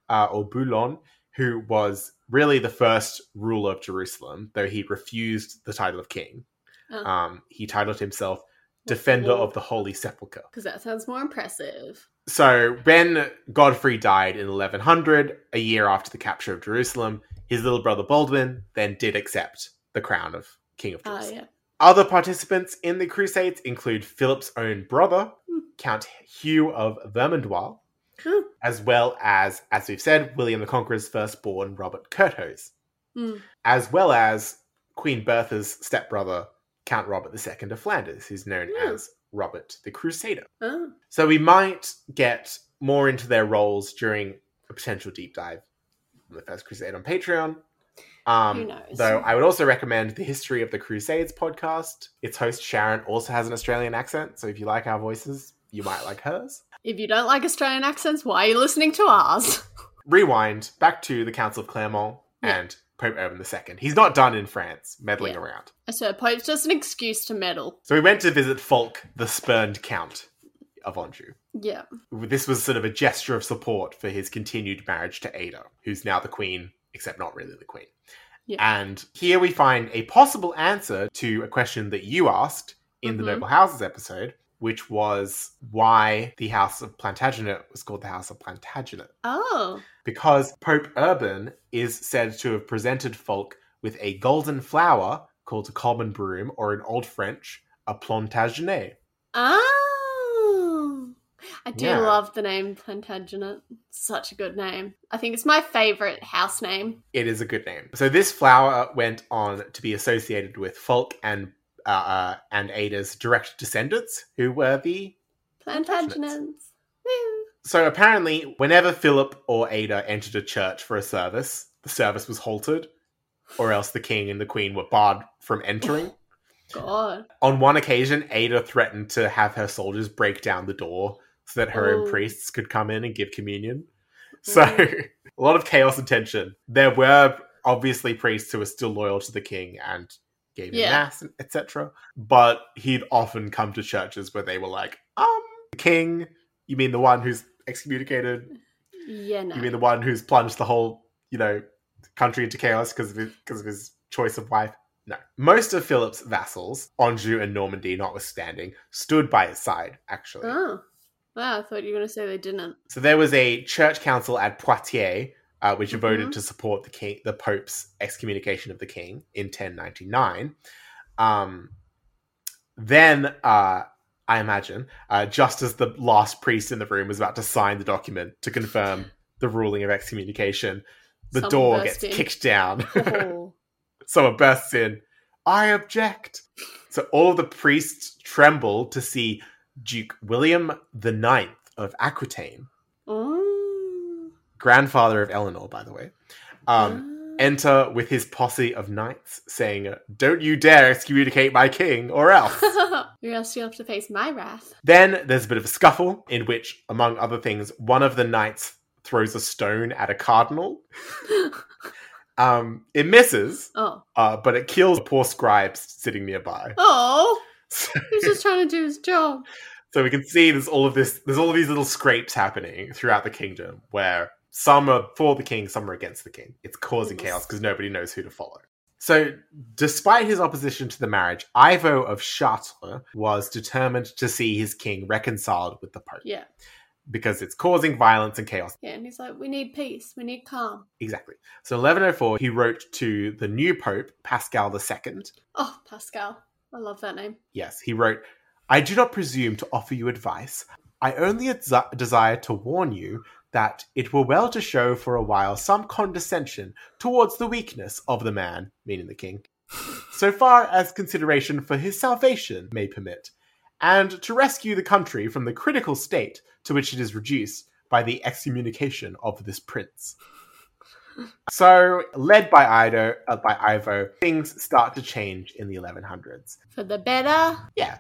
uh, or Boulogne, who was really the first ruler of Jerusalem, though he refused the title of king. Oh. Um, he titled himself Defender of the Holy Sepulchre. Because that sounds more impressive. So when Godfrey died in 1100, a year after the capture of Jerusalem, his little brother Baldwin then did accept the crown of King of Ah, Jerusalem. yeah. Other participants in the Crusades include Philip's own brother. Count Hugh of Vermandois, Hmm. as well as, as we've said, William the Conqueror's firstborn, Robert Curthose, Hmm. as well as Queen Bertha's stepbrother, Count Robert II of Flanders, who's known Hmm. as Robert the Crusader. Oh. So we might get more into their roles during a potential deep dive on the First Crusade on Patreon. Um, Who knows? Though I would also recommend the History of the Crusades podcast. Its host Sharon also has an Australian accent, so if you like our voices, you might like hers. If you don't like Australian accents, why are you listening to ours? <laughs> Rewind back to the Council of Clermont Yeah. and Pope Urban II. He's not done in France, meddling Yeah. around. So Pope's just an excuse to meddle. So we went to visit Fulk, the spurned Count of Anjou. Yeah. this was sort of a gesture of support for his continued marriage to Ada, who's now the queen, except not really the queen. Yeah. And here we find a possible answer to a question that you asked in the Mhm. Noble Houses episode, which was why the House of Plantagenet was called the House of Plantagenet. Oh. Because Pope Urban is said to have presented Fulk with a golden flower called a common broom, or in Old French, a plantagenet. Oh. I do Yeah. love the name Plantagenet. Such a good name. I think it's my favorite house name. It is a good name. So this flower went on to be associated with Fulk and uh, uh, and Ada's direct descendants, who were the. Plantagenets. Woo. So apparently, whenever Philip or Ada entered a church for a service, the service was halted, or else the king and the queen were barred from entering. <laughs> God. On one occasion, Ada threatened to have her soldiers break down the door so that her Oh. own priests could come in and give communion. <laughs> So, Mm. a lot of chaos and tension. There were obviously priests who were still loyal to the king and gave him Yeah. mass, etc. But he'd often come to churches where they were like, um, the king, you mean the one who's excommunicated? Yeah, no. You mean the one who's plunged the whole, you know, country into chaos because of his, because of his choice of wife? No. Most of Philip's vassals, Anjou and Normandy notwithstanding, stood by his side, actually. Oh. Wow, I thought you were going to say they didn't. So there was a church council at Poitiers, uh, which Mhm. voted to support the king, the Pope's excommunication of the king in 1099. Um, then, uh, I imagine, uh, just as the last priest in the room was about to sign the document to confirm <laughs> the ruling of excommunication, the Someone door gets in. kicked down. <laughs> Oh. <laughs> Someone bursts in. I object. So all of the priests tremble to see Duke William the Ninth of Aquitaine, Oh. grandfather of Eleanor, by the way, um, Ah. enter with his posse of knights, saying, "Don't you dare excommunicate my king, or else." <laughs> or else you'll have to face my wrath. then there's a bit of a scuffle in which, among other things, one of the knights throws a stone at a cardinal. <laughs> Um, it misses, oh. uh, but it kills a poor scribe sitting nearby. Oh. So, <laughs> He's just trying to do his job. so we can see there's all of this, there's all of these little scrapes happening throughout the kingdom, where some are for the king, some are against the king. It's causing chaos because nobody knows who to follow. So, despite his opposition to the marriage, Ivo of Chartres was determined to see his king reconciled with the Pope Yeah. because it's causing violence and chaos. Yeah. And he's like, we need peace. We need calm. Exactly. So, 1104, he wrote to the new Pope, Pascal II. Oh, Pascal. I love that name. Yes, he wrote, I do not presume to offer you advice. I only adzi- desire to warn you that it were well to show for a while some condescension towards the weakness of the man, meaning the king, <laughs> so far as consideration for his salvation may permit, and to rescue the country from the critical state to which it is reduced by the excommunication of this prince. <laughs> So, led by Ido, uh, by Ivo, things start to change in the 1100s For the better. yeah.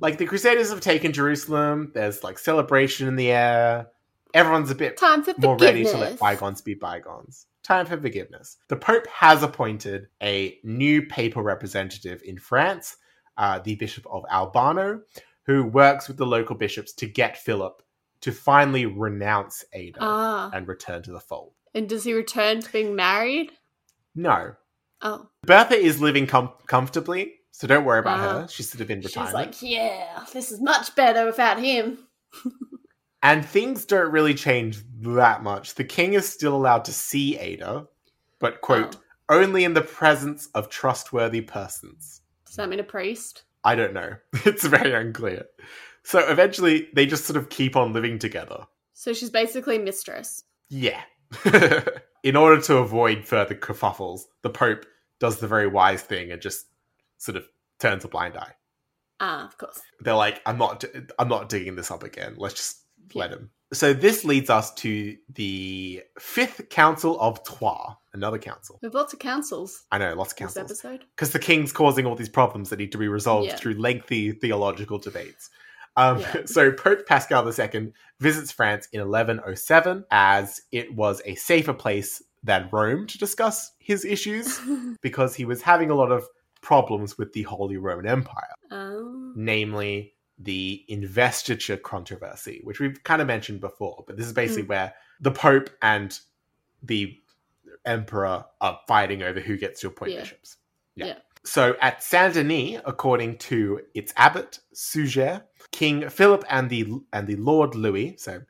Like the crusaders have taken jerusalem. There's like celebration in the air. Everyone's a bit Time for more ready to let bygones be bygones. Time for forgiveness. The pope has appointed a new papal representative in france uh, the bishop of albano who works with the local bishops to get philip to finally renounce ada Ah. and return to the fold And does he return to being married? no Oh. bertha is living com- comfortably so don't worry about Ah. her she's sort of in retirement. She's like, yeah, this is much better without him. <laughs> And things don't really change that much. The king is still allowed to see Ada, but, quote, Oh. only in the presence of trustworthy persons. Does that mean a priest? I don't know. <laughs> It's very unclear. So eventually, they just sort of keep on living together. So she's basically mistress. Yeah. <laughs> in order to avoid further kerfuffles, the Pope does the very wise thing and just sort of turns a blind eye. Ah, of course. they're like, I'm not, I'm not digging this up again. Let's just let him. So this leads us to the fifth council of Troyes, another council. We have lots of councils I know, lots of this councils, episode. because the king's causing all these problems that need to be resolved Yeah. through lengthy theological debates. Um, Yeah. <laughs> So Pope Pascal II visits France in 1107, as it was a safer place than Rome to discuss his issues, <laughs> because he was having a lot of problems with the Holy Roman Empire oh. namely the investiture controversy, which we've kind of mentioned before, but this is basically where the Pope and the Emperor are fighting over who gets to appoint Yeah. bishops. Yeah. So at Saint Denis, according to its abbot Suger, King Philip and the and the Lord Louis, so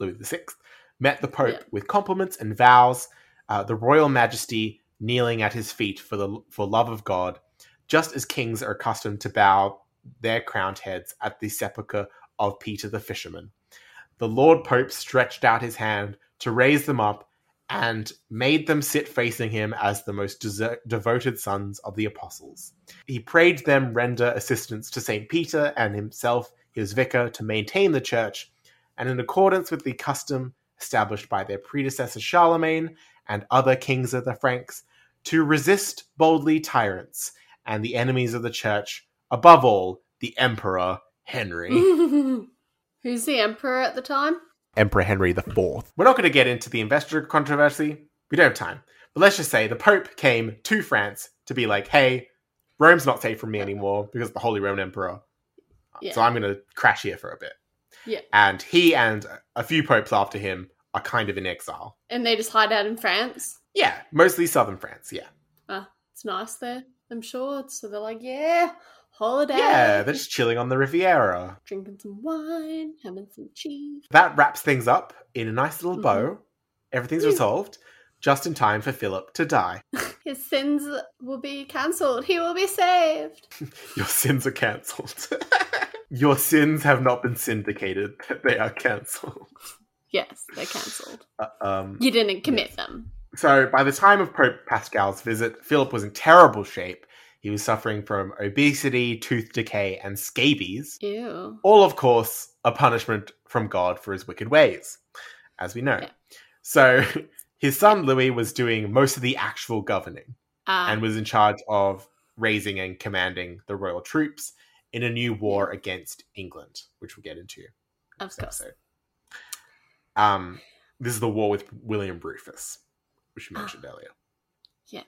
Louis the Sixth, met the Pope Yeah. with compliments and vows. Uh, the royal majesty kneeling at his feet for the for love of God, just as kings are accustomed to bow their crowned heads at the sepulchre of Peter the fisherman. The Lord Pope stretched out his hand to raise them up and made them sit facing him as the most devoted sons of the apostles. He prayed them render assistance to St. Peter and himself, his vicar, to maintain the church, and in accordance with the custom established by their predecessor Charlemagne and other kings of the Franks, to resist boldly tyrants and the enemies of the church, above all, the Emperor Henry. <laughs> Who's the emperor at the time? Emperor Henry IV. We're not going to get into the investiture controversy. We don't have time. But let's just say the Pope came to France to be like, hey, Rome's not safe from me anymore because of the Holy Roman Emperor. Yeah. So I'm going to crash here for a bit. Yeah. And he and a few popes after him are kind of in exile. And they just hide out in France. Yeah, mostly southern France, yeah. Ah, it's nice there, I'm sure. So they're like, yeah, holiday. Yeah, they're just chilling on the Riviera. drinking some wine, having some cheese. That wraps things up in a nice little Mhm. bow. Everything's Yeah. resolved just in time for Philip to die. <laughs> His sins will be cancelled. He will be saved. <laughs> Your sins are cancelled. <laughs> Your sins have not been syndicated. They are cancelled. Yes, they're cancelled. Uh, um, You didn't commit them. so by the time of Pope Pascal's visit, Philip was in terrible shape. He was suffering from obesity, tooth decay, and scabies. Ew. All, of course, a punishment from God for his wicked ways, as we know. Yeah. So <laughs> his son Louis was doing most of the actual governing Uh, and was in charge of raising and commanding the royal troops in a new war against England, which we'll get into of course. episode. Um, this is the war with William Rufus, which you <gasps> mentioned earlier. Yeah.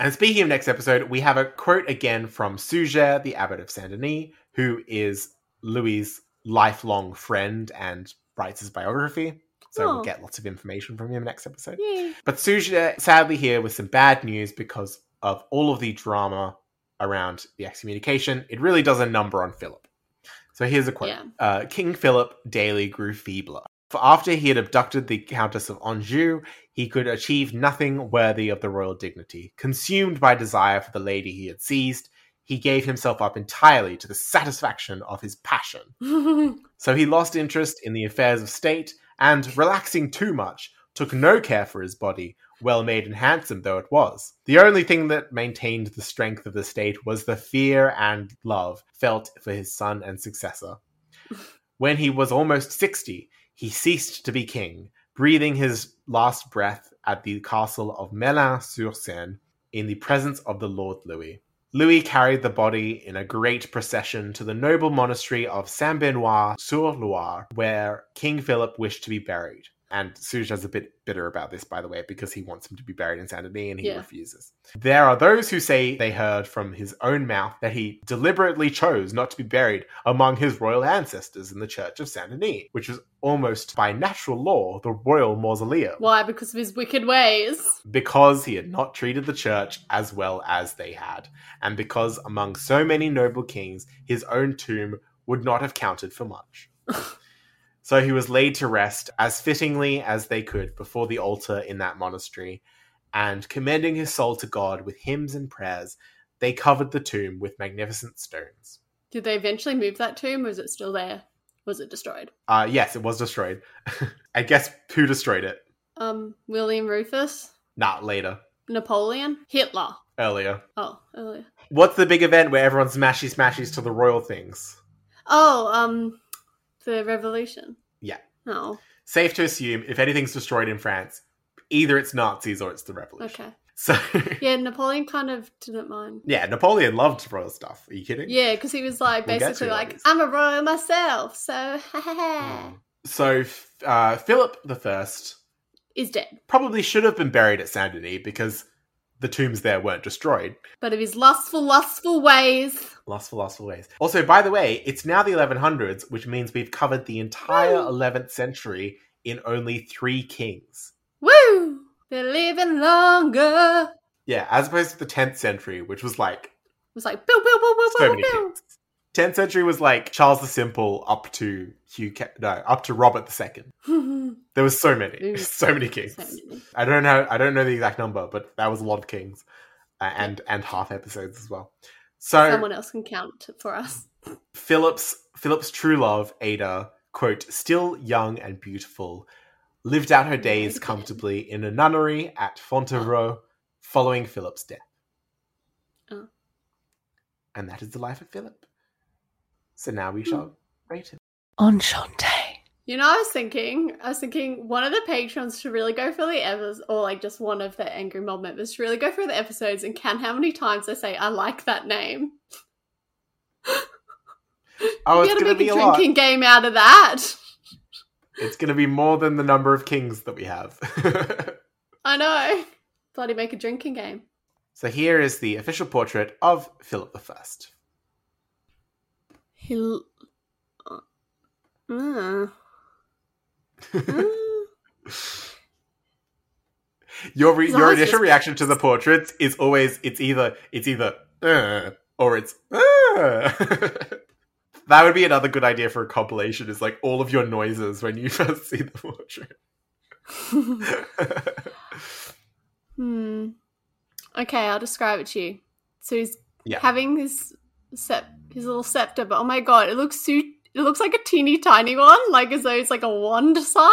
And speaking of next episode, we have a quote again from Suger, the abbot of Saint Denis, who is Louis' lifelong friend and writes his biography. So Oh. we'll get lots of information from him next episode. Yay. But Suger sadly here with some bad news because of all of the drama around the excommunication. It really does a number on Philip. So here's a quote Yeah. uh, King Philip daily grew feebler. For after he had abducted the Countess of Anjou, he could achieve nothing worthy of the royal dignity. Consumed by desire for the lady he had seized, he gave himself up entirely to the satisfaction of his passion. <laughs> So he lost interest in the affairs of state and, relaxing too much, took no care for his body, well made and handsome though it was. The only thing that maintained the strength of the state was the fear and love felt for his son and successor. <laughs> When he was almost 60, he ceased to be king, breathing his last breath at the castle of Melun sur Seine in the presence of the Lord Louis. Louis carried the body in a great procession to the noble monastery of Saint Benoit sur Loire, where King Philip wished to be buried. And Suger's a bit bitter about this, by the way, because he wants him to be buried in Saint Denis and he Yeah. refuses. There are those who say they heard from his own mouth that he deliberately chose not to be buried among his royal ancestors in the Church of Saint Denis, which was almost by natural law the royal mausoleum Why? Because of his wicked ways. because he had not treated the church as well as they had, and because among so many noble kings, his own tomb would not have counted for much. <laughs> so he was laid to rest as fittingly as they could before the altar in that monastery, and commending his soul to God with hymns and prayers, they covered the tomb with magnificent stones. Did they eventually move that tomb, or is it still there? Was it destroyed? Uh, yes, it was destroyed. <laughs> I guess who destroyed it? Um, William Rufus, Not later, Napoleon, Hitler. earlier. Oh, earlier. What's the big event where everyone smashy smashies to the royal things? Oh, um, the revolution. Yeah. Oh, safe to assume if anything's destroyed in France, either it's Nazis or it's the revolution. okay. So <laughs> Yeah, Napoleon kind of didn't mind. yeah, Napoleon loved royal stuff. Are you kidding? Yeah, because he was like We'll basically like, those. I'm a royal myself, so <laughs> ha ha ha. So uh, Philip the First Is dead. probably should have been buried at Saint Denis because the tombs there weren't destroyed. But of his lustful, lustful ways. Lustful, lustful ways. Also, by the way, it's now the 1100s, which means we've covered the entire Woo. 11th century in only three kings. Woo! They're living longer. Yeah, as opposed to the 10th century, which was like It was like, boo, boo, boo, boo, so boo, boo. kings. 10th century was like Charles the Simple up to Hugh, Ca- no, up to Robert the Second. <laughs> There was so many, <laughs> so many kings. So many. I don't know, I don't know the exact number, but that was a lot of kings, uh, and and half episodes as well. So Someone else can count for us. Philip's Philip's true love, Ada, quote, still young and beautiful, lived out her days comfortably in a nunnery at Fontevraud following Philip's death. Oh. And that is the life of Philip. So now we hmm. shall rate him. Enchante. You know, I was thinking, I was thinking one of the patrons should really go through the episodes, or like just one of the Angry Mob members should really go through the episodes and count how many times they say, I like that name. <laughs> Oh, you it's gotta going to make be a a lot. drinking game out of that. It's going to be more than the number of kings that we have. <laughs> I know. Bloody make a drinking game. so here is the official portrait of Philip I. He. uh. Mm. <laughs> Your re- your initial just- reaction to the portraits is always it's either it's either uh, or it's uh. <laughs> that would be another good idea for a compilation is like all of your noises when you <laughs> first see the portrait. hmm. Okay, I'll describe it to you. So he's Yeah. having his sep- his little scepter, but oh my god, it looks so it looks like a teeny tiny one, like as though it's like a wand <laughs> size.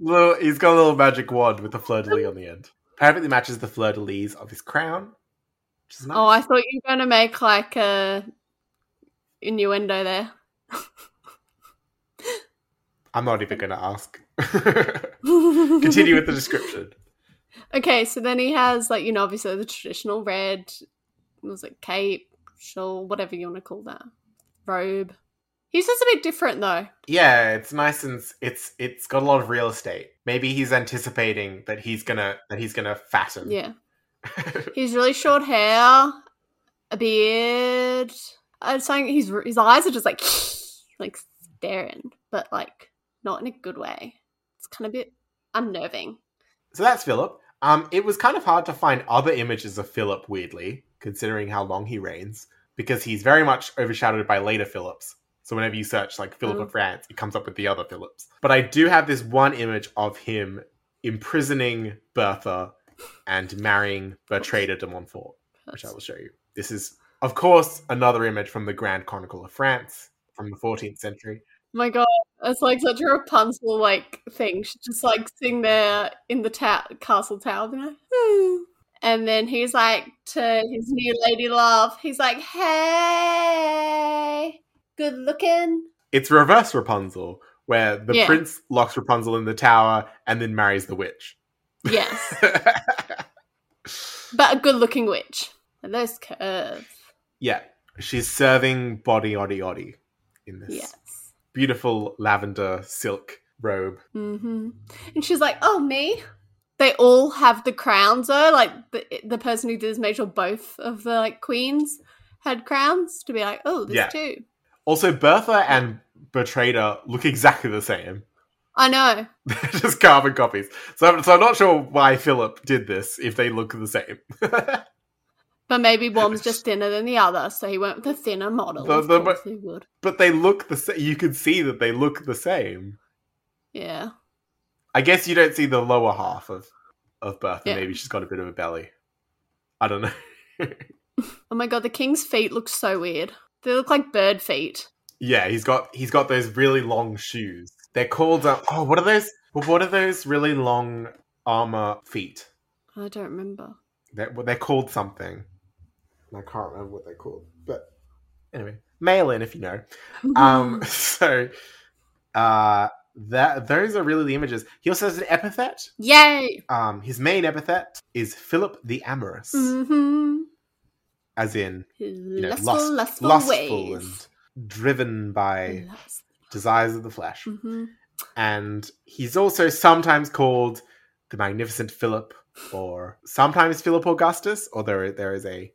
little, he's got a little magic wand with a fleur de lis on the end. Perfectly matches the fleur de lis of his crown. which is nice. Oh, I thought you were going to make like a innuendo there. I'm not even going to ask. <laughs> <laughs> Continue with the description. Okay, so then he has like you know obviously the traditional red, was it cape, shawl, whatever you want to call that, robe. He's just a bit different though. Yeah, it's nice and it's it's got a lot of real estate. Maybe he's anticipating that he's gonna that he's gonna fatten. Yeah, <laughs> he's really short hair, a beard. I'm saying his his eyes are just like <laughs> like staring, but like not in a good way. It's kind of a bit unnerving. so that's Philip. Um, it was kind of hard to find other images of Philip. Weirdly, considering how long he reigns, because he's very much overshadowed by later Philips. So whenever you search like Philip Oh. of France, it comes up with the other Philips. But I do have this one image of him imprisoning Bertha and marrying Bertrada de Montfort. which I will show you. This is, of course, another image from the Grand Chronicle of France from the 14th century. My god, it's like such a Rapunzel like thing. She's just like sitting there in the ta- castle tower, like, "Hmm." And then he's like to his new lady love. He's like, "Hey, good looking." It's reverse Rapunzel, where the Yeah. prince locks Rapunzel in the tower and then marries the witch. Yes, <laughs> but a good looking witch. And those curves. yeah, she's serving body oddy oddy in this Yes. beautiful lavender silk robe. hmm And she's like, "Oh, me." They all have the crowns though. Like the the person who did this made sure both of the like queens had crowns to be like, "Oh, this Yeah. too." Also, Bertha and Bertrada look exactly the same. I know. <laughs> They're just carbon copies. So, I'm- so I'm not sure why Philip did this if they look the same. <laughs> But maybe one's just <laughs> thinner than the other, so he went with a thinner model. The- the- he would. but they look the same. You can see that they look the same. Yeah. I guess you don't see the lower half of of Bertha. Yeah. Maybe she's got a bit of a belly. I don't know. <laughs> Oh my god, the king's feet look so weird. They look like bird feet. yeah, he's got he's got those really long shoes. They're called uh, oh, what are those? What are those really long armor feet? I don't remember. They're, well, they're called something. I can't remember what they're called. But anyway, mail in if you know. Um, <laughs> so uh, that those are really the images. He also has an epithet. Yay! Um, his main epithet is Philip the Amorous, Mm-hmm. as in you know, lustful, lust- lustful, lustful ways. and driven by Lust. desires of the flesh. hmm And he's also sometimes called the Magnificent Philip, or sometimes Philip Augustus, or there there is a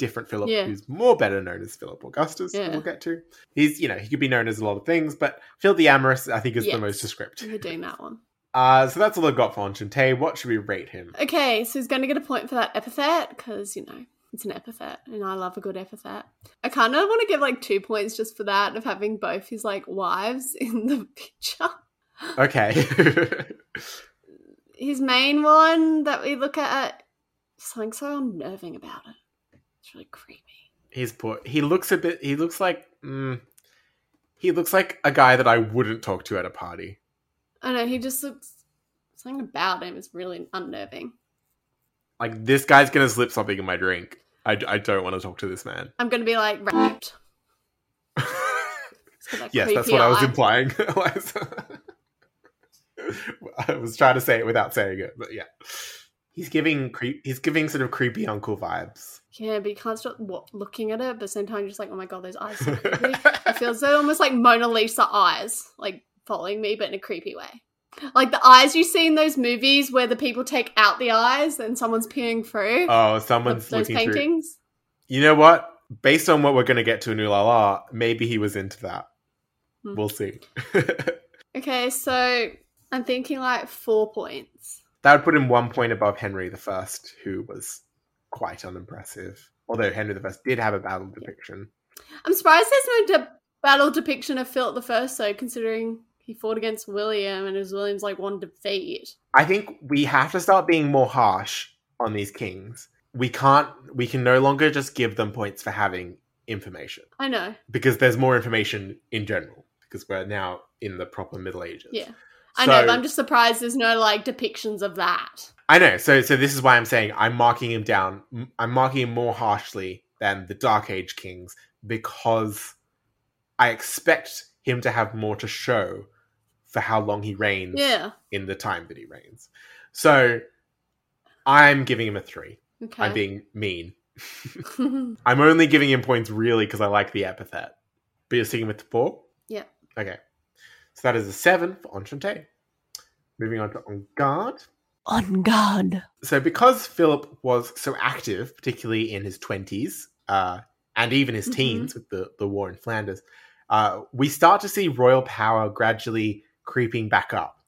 different Philip Yeah. who's more better known as Philip Augustus. Yeah. We'll get to. He's you know he could be known as a lot of things, but Phil the Amorous I think is Yes. the most descriptive. You're doing that one. Uh, so that's all I've got for Enchante. What should we rate him? Okay, so he's going to get a point for that epithet because, you know, it's an epithet and I love a good epithet. I kind of want to give like two points just for that of having both his like wives <laughs> in the picture. Okay. <laughs> <laughs> His main one that we look at, something so unnerving about it. It's really creepy. He's poor. He looks a bit. He looks like. Mm, he looks like a guy that I wouldn't talk to at a party. I know, he just looks. Something about him is really unnerving. Like this guy's gonna slip something in my drink. I, I don't want to talk to this man. I'm going to be like that <laughs> yes, that's what I was eye. implying. <laughs> <laughs> I was trying to say it without saying it, but yeah, he's giving creep. He's giving sort of creepy uncle vibes. Yeah, but you can't stop wa- looking at it. But at the same time, you're just like, oh my god, those eyes. So. <laughs> I feel so almost like Mona Lisa eyes, like following me, but in a creepy way. Like the eyes you see in those movies where the people take out the eyes and someone's peering through oh, someone's those looking through. paintings. You know what? Based on what we're going to get to in Ulala, maybe he was into that. Hmm. We'll see. <laughs> Okay, so I'm thinking like four points. that would put him one point above Henry the First, who was quite unimpressive. Although Henry the First did have a battle depiction. I'm surprised there's no de- battle depiction of Philip the First, though, considering he fought against William and it was William's like one defeat. I think we have to start being more harsh on these kings. We can't. We can no longer just give them points for having information I know. because there's more information in general. Because we're now in the proper Middle Ages. Yeah. I know, but I'm just surprised there's no like depictions of that. I know. So so this is why I'm saying I'm marking him down. I'm marking him more harshly than the Dark Age kings because I expect him to have more to show for how long he reigns Yeah. in the time that he reigns. So I'm giving him a three. Okay. I'm being mean. <laughs> <laughs> I'm only giving him points really because I like the epithet. But you're sticking with the four? Yeah. Okay. So that is a seven for Enchante. Moving on to On Guard. On guard. So because Philip was so active, particularly in his 20s, uh, and even his Mhm. teens with the, the war in Flanders, uh, we start to see royal power gradually creeping back up.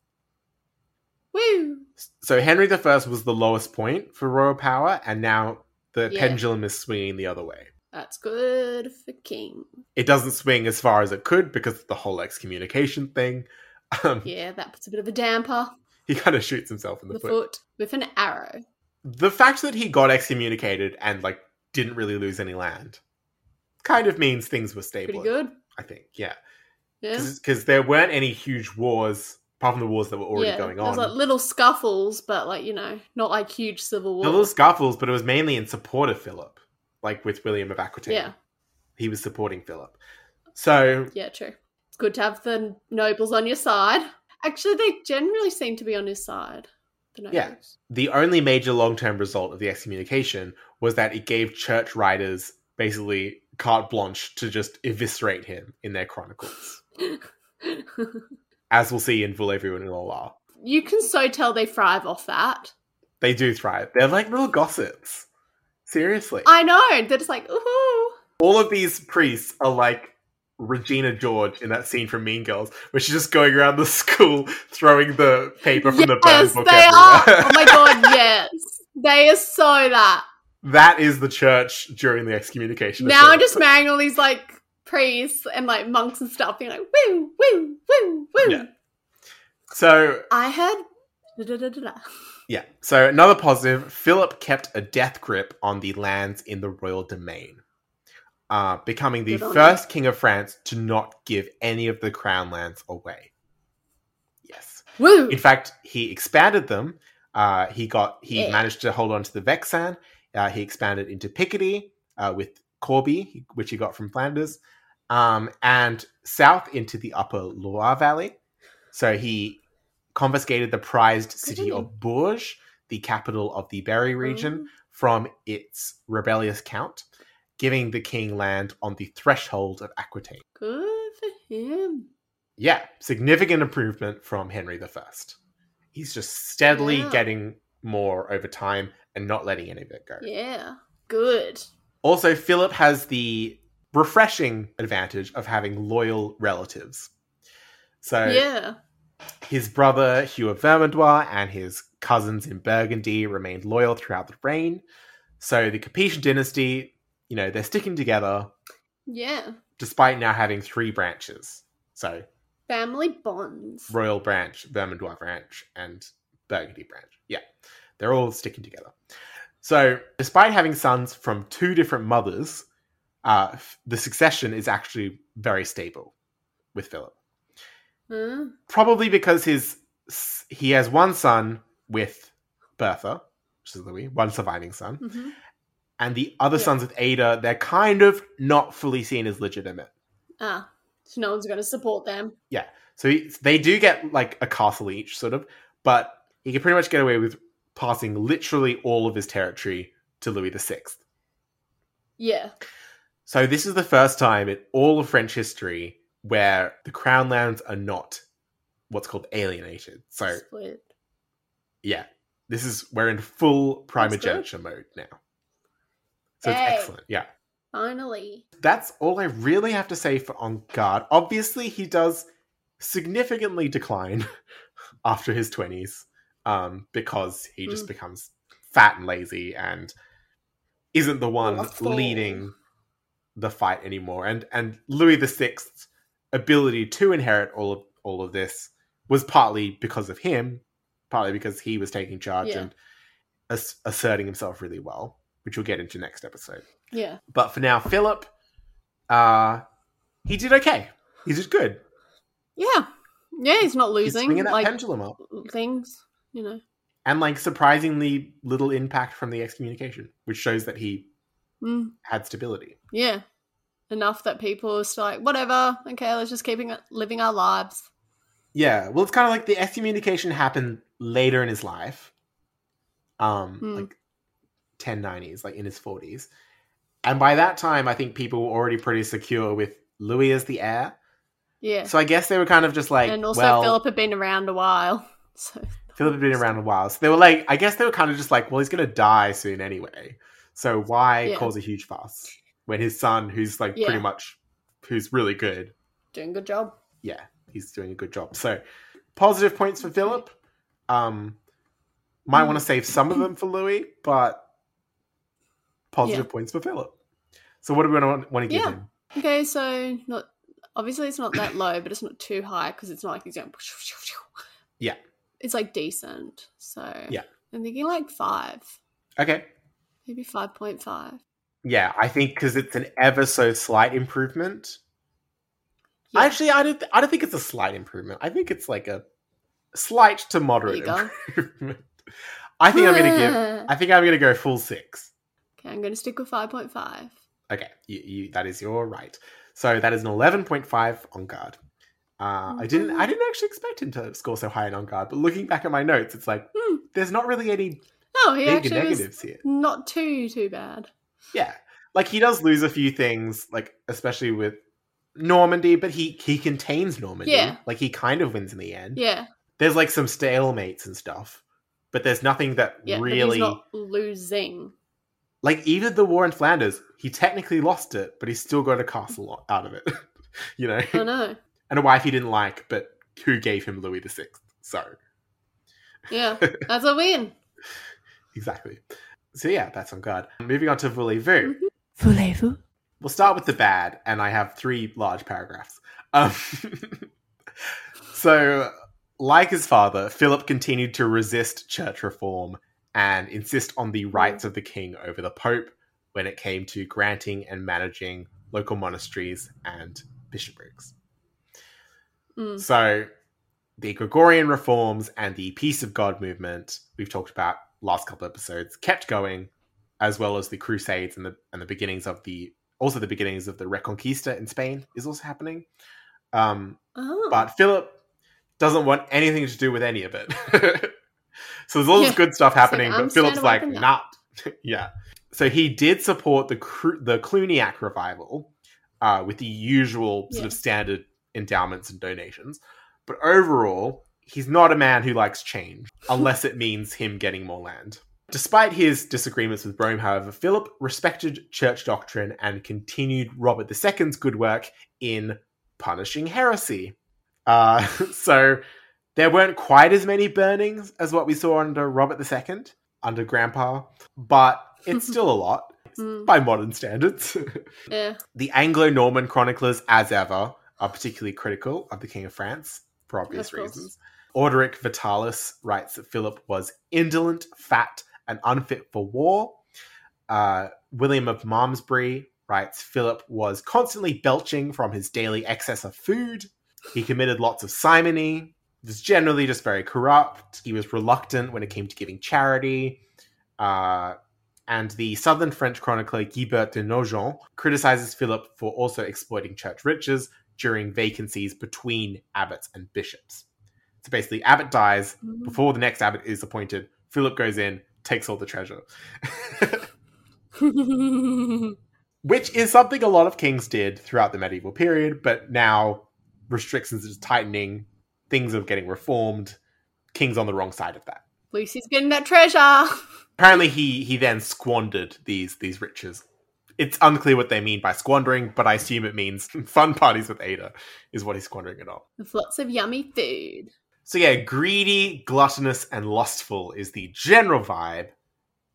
Woo. So Henry I was the lowest point for royal power, and now the Yeah. pendulum is swinging the other way. That's good for King. It doesn't swing as far as it could because of the whole excommunication thing. Um, Yeah, that puts a bit of a damper. He kind of shoots himself in the, The foot. foot with an arrow. The fact that he got excommunicated and like didn't really lose any land kind of means things were stable. Pretty good. I think, yeah, Yeah. because there weren't any huge wars apart from the wars that were already yeah. going There on. was like little scuffles, but like, you know, not like huge civil wars. The little scuffles, but it was mainly in support of Philip, like with William of Aquitaine. yeah. he was supporting Philip. So Yeah, true. It's good to have the nobles on your side. Actually, they generally seem to be on his side. The nobles. Yeah. the only major long-term result of the excommunication was that it gave church writers basically carte blanche to just eviscerate him in their chronicles, <laughs> as we'll see in Voulez-vous and Lola. you can so tell they thrive off that. They do thrive. They're like little gossips. Seriously. I know. They're just like, ooh. All of these priests are like Regina George in that scene from Mean Girls, where she's just going around the <laughs> school throwing the paper from the burn book they are. Oh my <laughs> god, yes. They are so that. that is the church during the excommunication. Now I'm just marrying all these like priests and like monks and stuff, being like, woo, woo, woo, woo. Yeah. So I had. Da-da-da-da-da. Yeah. So another positive, Philip kept a death grip on the lands in the royal domain, uh, becoming the first king of France to not give any of the crown lands away. Yes. Woo! In fact, he expanded them. Uh, he got he Yeah. managed to hold on to the Vexin. Uh, he expanded into Picardy uh, with Corbie, which he got from Flanders, um, and south into the Upper Loire Valley. So he confiscated the prized oh, city on of Bourges, the capital of the Berry region, Oh, from its rebellious count, giving the king land on the threshold of Aquitaine. Good for him. Yeah, significant improvement from Henry the First. He's just steadily Yeah. getting more over time and not letting any of it go. Yeah. Good. Also, Philip has the refreshing advantage of having loyal relatives. So yeah. His brother Hugh of Vermandois and his cousins in Burgundy remained loyal throughout the reign. So the Capetian dynasty, you know, they're sticking together Yeah. despite now having three branches. So Family bonds. Royal Branch, Vermandois Branch, and Burgundy Branch. Yeah, they're all sticking together. So, despite having sons from two different mothers, uh, the succession is actually very stable with Philip. Huh? Probably because his he has one son with Bertha, which is Louis, one surviving son, hmm and the other Yeah. sons with Ada, they're kind of not fully seen as legitimate. Ah. So no one's going to support them. Yeah, so he, they do get like a castle each, sort of, but he can pretty much get away with passing literally all of his territory to Louis VI. Yeah. So this is the first time in all of French history where the crown lands are not what's called alienated. So Split. yeah, this is we're in full primogeniture mode now. So Hey. it's excellent. Yeah. Finally. that's all I really have to say for On Guard. Obviously, he does significantly decline <laughs> after his 20s um, because he just Mm. becomes fat and lazy and isn't the one leading the fight anymore. And and Louis VI's ability to inherit all of all of this was partly because of him, partly because he was taking charge Yeah. and ass- asserting himself really well, which we'll get into next episode. Yeah. But for now, Philip, uh, he did okay. He did good. Yeah. Yeah, he's not losing swinging that like pendulum up, things, you know. and like surprisingly little impact from the excommunication, which shows that he Mm, had stability. yeah, enough that people are still like, whatever. Okay, let's just keep living our lives. Yeah, well, it's kind of like the excommunication happened later in his life, um, Hmm. like 1090s, like in his 40s, and by that time, I think people were already pretty secure with Louis as the heir. Yeah, So I guess they were kind of just like, and also well, Philip had been around a while, <laughs> so Philip had been around a while, so they were like, I guess they were kind of just like, well, he's gonna die soon anyway, so why Yeah. cause a huge fuss when his son, who's like Yeah. pretty much, who's really good, doing a good job. yeah, he's doing a good job. So positive points for Philip. Um, might want to save some of them for Louis, but positive points for Philip. So what do we want to, want to give Yeah. him? Okay, so not obviously it's not that low, but it's not too high because it's not like he's going. Yeah. it's like decent. So Yeah. I'm thinking like five, Okay. maybe five point five. Yeah, I think because it's an ever so slight improvement. Yeah. Actually, I don't. I don't think it's a slight improvement. I think it's like a slight to moderate improvement. I think I'm gonna give. <laughs> I think I'm gonna go full six. Okay, I'm going to stick with five point five. Okay, you, you that is your right. So that is an eleven point five on guard. Uh, I didn't. I didn't actually expect him to score so high in on guard, but looking back at my notes, it's like Hmm. there's not really any No, he big actually negatives here. not too too bad. Yeah, like he does lose a few things, like especially with Normandy, but he he contains Normandy. Yeah. like he kind of wins in the end. Yeah, There's like some stalemates and stuff, but there's nothing that yeah, really he's not losing. like even the war in Flanders. He technically lost it, but he still got a castle out of it. <laughs> you know, I know. and a wife he didn't like, but who gave him Louis the Sixth. So Yeah, <laughs> that's a win. exactly. So yeah, that's on guard. Moving on to Voulez-Vous. Mhm. Voulez-vous? We'll start with the bad, and I have three large paragraphs. Um, <laughs> so, like his father, Philip continued to resist church reform and insist on the rights of the king over the pope when it came to granting and managing local monasteries and bishoprics. Mm. So, the Gregorian reforms and the Peace of God movement we've talked about last couple episodes kept going, as well as the Crusades and the and the beginnings of the also the beginnings of the Reconquista in Spain is also happening. Um, Oh. but Philip doesn't want anything to do with any of it. <laughs> so there's all this Yeah. good stuff happening, like, but Philip's like, not. <laughs> yeah. So he did support the Cru- the Cluniac revival uh, with the usual sort Yeah. of standard endowments and donations. But overall, he's not a man who likes change, unless it means him getting more land. Despite his disagreements with Rome, however, Philip respected church doctrine and continued Robert II's good work in punishing heresy. Uh, <laughs> so there weren't quite as many burnings as what we saw under Robert II, under Grandpa, but it's still a lot <laughs> Mm. by modern standards. <laughs> Yeah. the Anglo Norman chroniclers, as ever, are particularly critical of the King of France for obvious reasons. Orderic Vitalis writes that Philip was indolent, fat, and unfit for war. Uh, William of Malmesbury writes Philip was constantly belching from his daily excess of food. He committed lots of simony. Was generally just very corrupt. He was reluctant when it came to giving charity. Uh, and the southern French chronicler Guibert de Nogent criticizes Philip for also exploiting church riches during vacancies between abbots and bishops. So basically, abbot dies Mm. before the next abbot is appointed. Philip goes in, takes all the treasure, <laughs> which is something a lot of kings did throughout the medieval period. But now restrictions are tightening, things are getting reformed. King's on the wrong side of that. Lucy's getting that treasure. <laughs> apparently he he then squandered these these riches it's unclear what they mean by squandering but i assume it means <laughs> fun parties with ada is what he's squandering it on With lots of yummy food. So yeah greedy gluttonous and lustful is the general vibe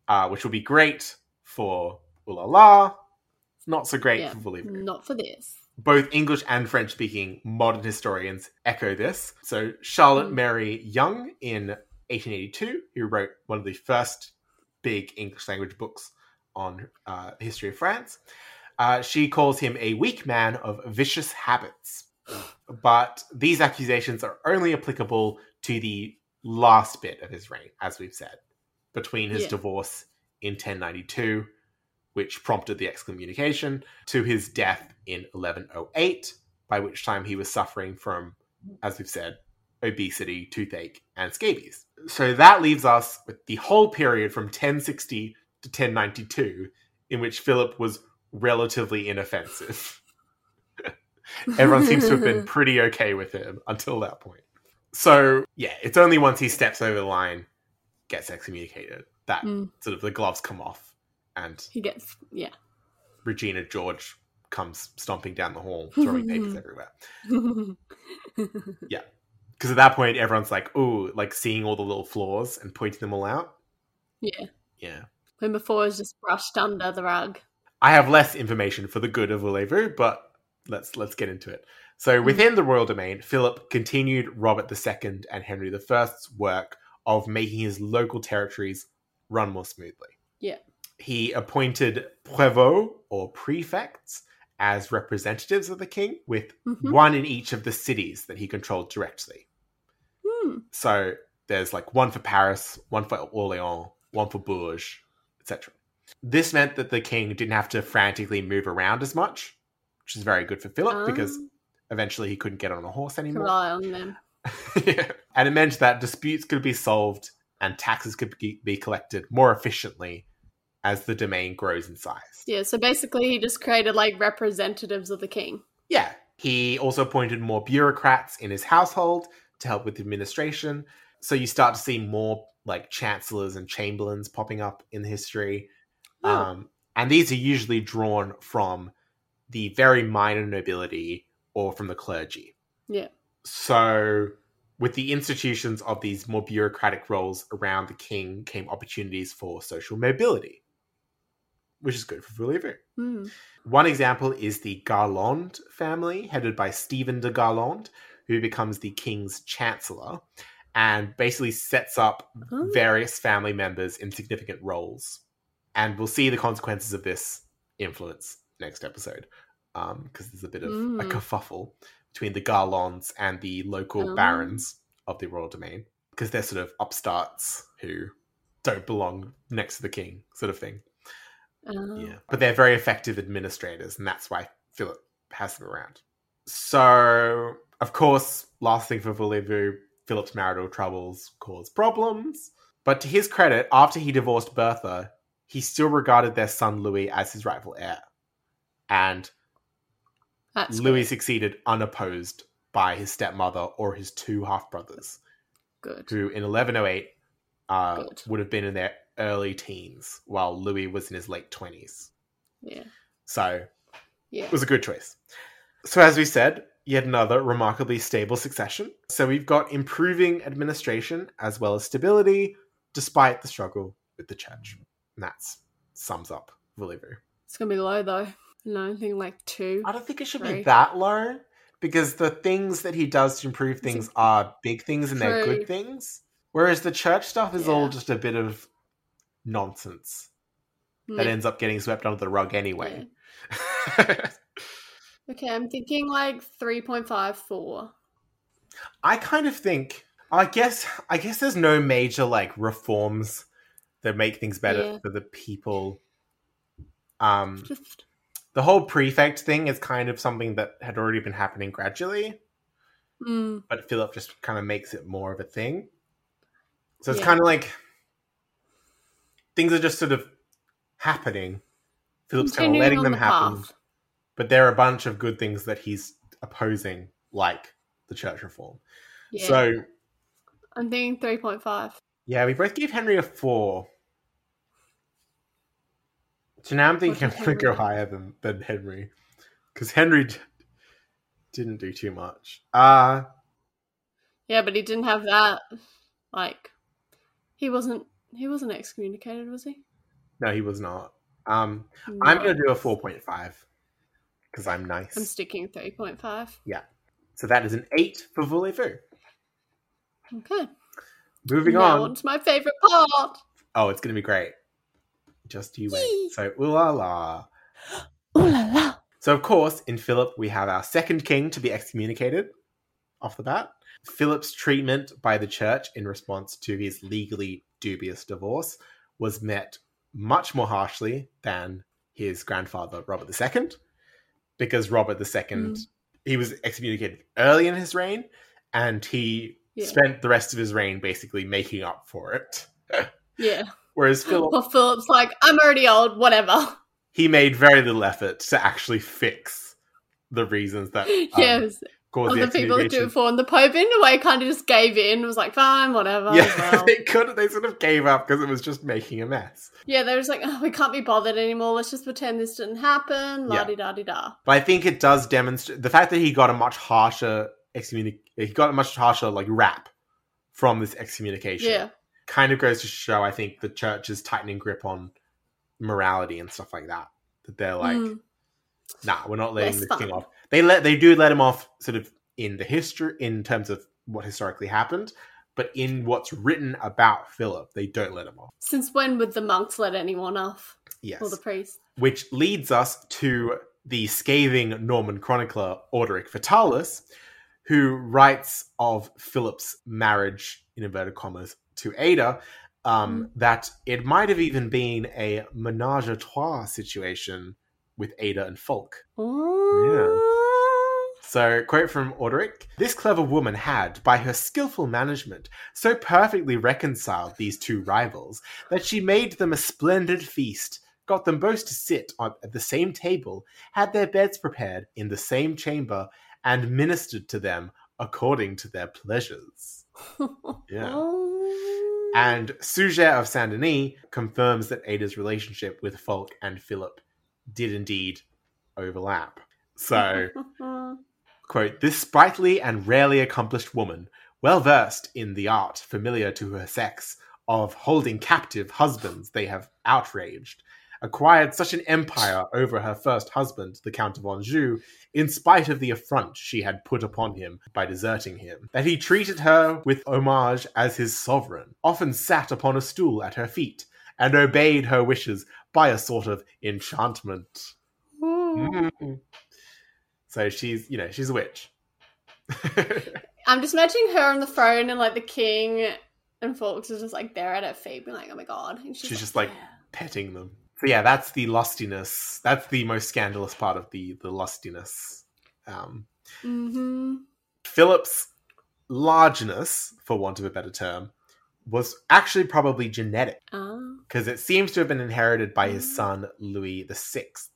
uh, which will be great for ulala not so great Yeah. for Voulez-Vous. Not for this. both English and French speaking modern historians echo this. So, Charlotte Mm. Mary Yonge in 1882, who wrote one of the first big English language books on uh, history of France, uh, she calls him a weak man of vicious habits. But these accusations are only applicable to the last bit of his reign, as we've said, between his Yeah. divorce in 1092, which prompted the excommunication, to his death in 1108, by which time he was suffering from, as we've said, obesity, toothache, and scabies. So that leaves us with the whole period from 1060 to 1092, in which Philip was relatively inoffensive. Everyone seems to have been <laughs> pretty okay with him until that point. So, yeah, it's only once he steps over the line, gets excommunicated, that Mm. sort of the gloves come off and He gets yeah. Regina George comes stomping down the hall, throwing papers <laughs> everywhere. Yeah. Because at that point, everyone's like, ooh, like seeing all the little flaws and pointing them all out. yeah. Yeah. When before was just brushed under the rug. I have less information for the good of Voulez-Vous, but let's let's get into it. So within the royal domain, Philip continued Robert II and Henry I's work of making his local territories run more smoothly. Yeah. He appointed prévôts or prefects as representatives of the king, with Mhm. one in each of the cities that he controlled directly. Hmm. So there's like one for Paris, one for Orleans, one for Bourges, etc. This meant that the king didn't have to frantically move around as much, which is very good for Philip because Um, eventually he couldn't get on a horse anymore. rely on them. <laughs> Yeah. And it meant that disputes could be solved and taxes could be be collected more efficiently as the domain grows in size. Yeah, so basically he just created like representatives of the king. Yeah. He also appointed more bureaucrats in his household to help with administration. So you start to see more like chancellors and chamberlains popping up in history. Oh. Um, and these are usually drawn from the very minor nobility or from the clergy. Yeah. So, with the institutions of these more bureaucratic roles around the king came opportunities for social mobility, which is good for Voulez-Vous. Hmm. One example is the Garland family, headed by Stephen de Garland, who becomes the king's chancellor and basically sets up Oh. various family members in significant roles. And we'll see the consequences of this influence next episode, because there's a bit of a Mm. kerfuffle between the Garlands and the local Oh. barons of the royal domain, because they're sort of upstarts who don't belong next to the king, sort of thing. Uh, Yeah. But they're very effective administrators, and that's why Philip has them around. So, of course, last thing for Voulez-Vous, Philip's marital troubles cause problems. But to his credit, after he divorced Bertha, he still regarded their son Louis as his rightful heir. And That's Louis succeeded unopposed by his stepmother or his two half brothers, good. who in 1108 uh, would have been in their early teens, while Louis was in his late 20s. Yeah. So Yeah. it was a good choice. So, as we said, yet another remarkably stable succession. So, we've got improving administration as well as stability, despite the struggle with the church. And that sums up Voulez-Vous. It's gonna be low though. No, I think like two. I don't think it should be that low because the things that he does to improve things are big things and they're True. good things. Whereas the church stuff is all just a bit of nonsense that Yeah. ends up getting swept under the rug anyway. <laughs> Okay, I'm thinking like 3.54. I kind of think I guess I guess there's no major like reforms that make things better Yeah. for the people. Um Just the whole prefect thing is kind of something that had already been happening gradually, mm, but Philip just kind of makes it more of a thing. So it's Yeah. kind of like things are just sort of happening. Philip's kind of letting them the happen, path. but there are a bunch of good things that he's opposing, like the church reform. Yeah. So I'm thinking 3.5. Yeah, we both gave Henry a four. So now I'm thinking <laughs> I'm going to go higher than, than Henry. Because Henry d- didn't do too much. Uh, Yeah, but he didn't have that. Like, he wasn't. He wasn't excommunicated, was he? no, he was not. Um, I'm going to do a 4.5. Because I'm nice. I'm sticking 3.5. Yeah, so that is an 8 for Voulez-Vous. Okay. Moving now on. on to my favourite part. Oh, it's going to be great. Just you wait. So, ooh la la. Ooh la la. So, of course, in Philip, we have our second king to be excommunicated, off the bat. Philip's treatment by the church in response to his legally dubious divorce was met much more harshly than his grandfather, Robert II, because Robert II, Mm. he was excommunicated early in his reign, and he Yeah. spent the rest of his reign basically making up for it. Yeah. <laughs> Whereas Philip, Well, Philip's like, I'm already old, whatever. he made very little effort to actually fix the reasons that um, <laughs> yes. caused the people do excommunication. it for, and the Pope in a way kind of just gave in. Was like, fine, whatever. Yeah, <laughs> well. they could. They sort of gave up because it was just making a mess. yeah. They was like, oh, we can't be bothered anymore. Let's just pretend this didn't happen. La di da di da. But I think it does demonstrate the fact that he got a much harsher excommunic. He got a much harsher like rap from this excommunication. Yeah. Kind of goes to show. I think the church's tightening grip on morality and stuff like that. That they're like, Mm. nah, we're not letting Less this fun. off. They let they do let him off sort of in the history in terms of what historically happened, but in what's written about Philip, they don't let him off. Since when would the monks let anyone off? Yes. Or the priests? which leads us to the scathing Norman chronicler Orderic Vitalis, who writes of Philip's marriage, in inverted commas, to Ada, um, that it might have even been a menage a trois situation with Ada and Fulk. So, quote from Orderic This clever woman had, by her skillful management, so perfectly reconciled these two rivals that she made them a splendid feast, got them both to sit on, at the same table, had their beds prepared in the same chamber, and ministered to them according to their pleasures. Yeah. <laughs> Oh. And Suger of Saint Denis confirms that Ada's relationship with Fulk and Philip did indeed overlap. So, <laughs> quote, this sprightly and rarely accomplished woman, well versed in the art familiar to her sex of holding captive husbands they have outraged, acquired such an empire over her first husband, the Count of Anjou, in spite of the affront she had put upon him by deserting him, that he treated her with homage as his sovereign, often sat upon a stool at her feet, and obeyed her wishes by a sort of enchantment. Mm. <laughs> So she's, you know, she's a witch. <laughs> I'm just imagining her on the throne and like the king and Fulk's is just like there at her feet, being like, "Oh my god!" And She's just like petting them. So yeah, that's the lustiness. That's the most scandalous part of the the lustiness. Um, mm-hmm. Philip's largeness, for want of a better term, was actually probably genetic Ah. because it seems to have been inherited by his son Louis the Sixth,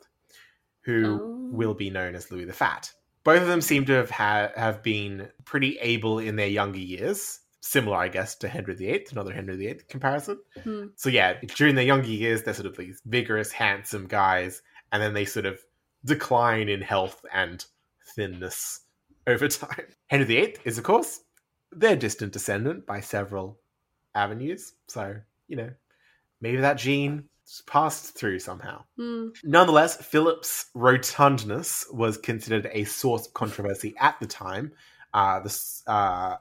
who Oh. will be known as Louis the Fat. Both of them seem to have ha- have been pretty able in their younger years, similar, I guess, to Henry VIII, another Henry VIII comparison. Hmm. So yeah, during their younger years, they're sort of these vigorous, handsome guys, and then they sort of decline in health and thinness over time. <laughs> Henry VIII is, of course, their distant descendant by several avenues. So you know, maybe that gene passed through somehow. Hmm. Nonetheless, Philip's rotundness was considered a source of controversy at the time. Uh, the, s- uh,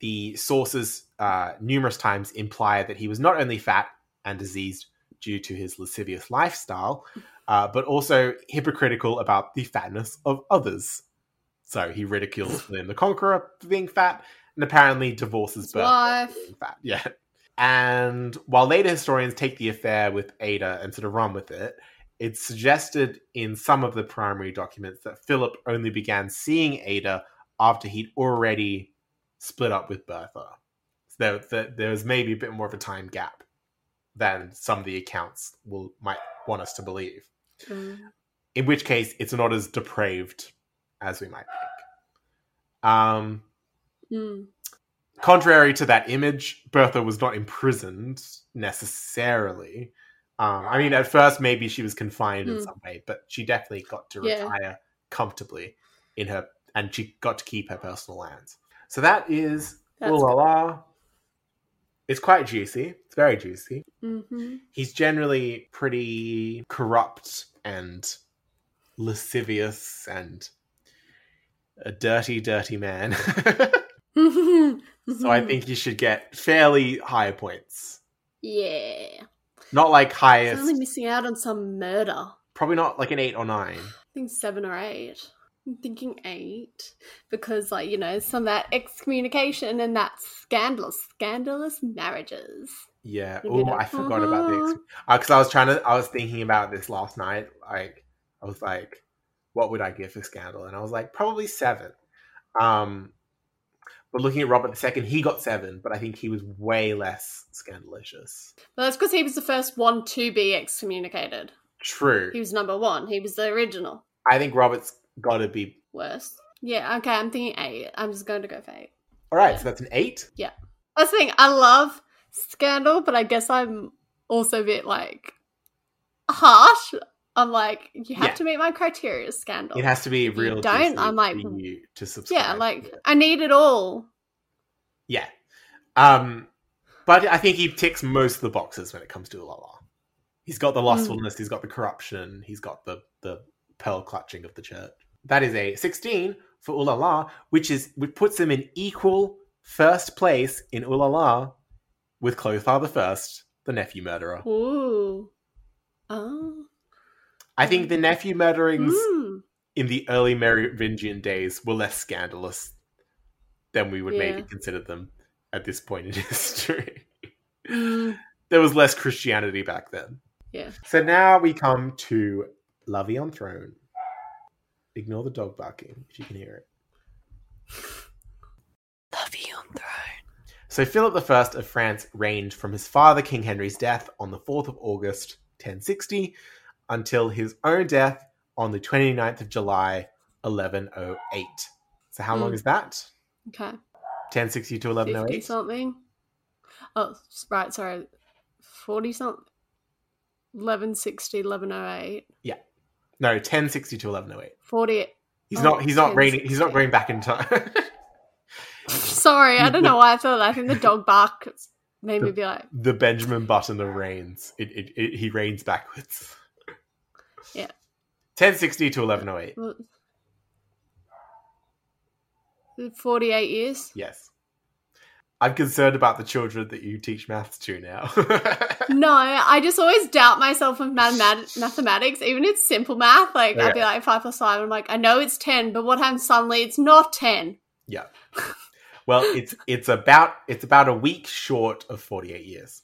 the sources uh, numerous times imply that he was not only fat and diseased due to his lascivious lifestyle, uh, but also hypocritical about the fatness of others. So he ridicules <sighs> William the Conqueror for being fat, and apparently divorces His Bertha for being fat. Yeah. And while later historians take the affair with Ada and sort of run with it, it's suggested in some of the primary documents that Philip only began seeing Ada after he'd already split up with Bertha. So there, there, there was maybe a bit more of a time gap than some of the accounts will might want us to believe. Hmm. In which case, it's not as depraved as we might think. Um, Hmm. contrary to that image, Bertha was not imprisoned necessarily. Um, I mean, at first, maybe she was confined in Hmm. some way, but she definitely got to Yeah. retire comfortably in her, and she got to keep her personal lands. So that is ooh la la. It's quite juicy. It's very juicy. Mm-hmm. He's generally pretty corrupt and lascivious and a dirty, dirty man. <laughs> So I think you should get fairly high points. Yeah. Not like He's highest, only missing out on some murder. Probably not like an eight or nine. I think seven or eight. I'm thinking eight because, like, you know, some of that excommunication and that scandalous, scandalous marriages. Yeah. Oh, like, I forgot about the "Uh-huh." because I was trying to. I was thinking about this last night. Like, I was like, what would I give for Scandal? And I was like, probably seven. Um, but looking at Robert II, he got seven, but I think he was way less scandalous. Well, that's because he was the first one to be excommunicated. True. He was number one. He was the original. I think Robert's got to be worse. Yeah, okay, I'm thinking eight. I'm just going to go for eight. all right. So that's an eight. Yeah, That's the thing. I love Scandal, but I guess I'm also a bit like harsh. I'm like, you have Yeah. to meet my criteria, Scandal. It has to be you real. don't, I'm like, you to subscribe. yeah, like. I need it all. yeah. Um, but I think he ticks most of the boxes when it comes to Ulala. He's got the Hmm. lustfulness. He's got the corruption. He's got the the pearl clutching of the church. That is a sixteen for Ulala, which is which puts him in equal first place in Ulala with Clothar the First, the nephew murderer. Ooh. Oh. I think the nephew murderings Mm. in the early Merovingian days were less scandalous than we would maybe consider them at this point in <laughs> history. Mm. there was less Christianity back then. Yeah. So now we come to Lovey on Throne. Ignore the dog barking if you can hear it. Lovey on throne. So Philip I of France reigned from his father King Henry's death on the 4th of August 1060 until his own death on the 29th of July 1108. So how long Mm. is that? Okay. 1060 to 50 1108? something. Oh, right, sorry. 40 something. 1160, 1108. No, 1060 to 1108. 40. He's Oh, not he's not oh, reigning he's not 1060. going back in time. <laughs> Sorry, I don't know why I thought that. I think the dog bark made me be like, the Benjamin Button of reigns. It, it, it he reigns backwards. Yeah. 1060 to 1108. what? 48 years? Yes. I'm concerned about the children that you teach maths to now. <laughs> No, I just always doubt myself with mathemat- mathematics, even it's simple math. Like, I'd be like, 5 plus 5. I'm like, I know it's 10, but what happens suddenly? It's not 10. yeah. Well, it's it's about it's about a week short of 48 years.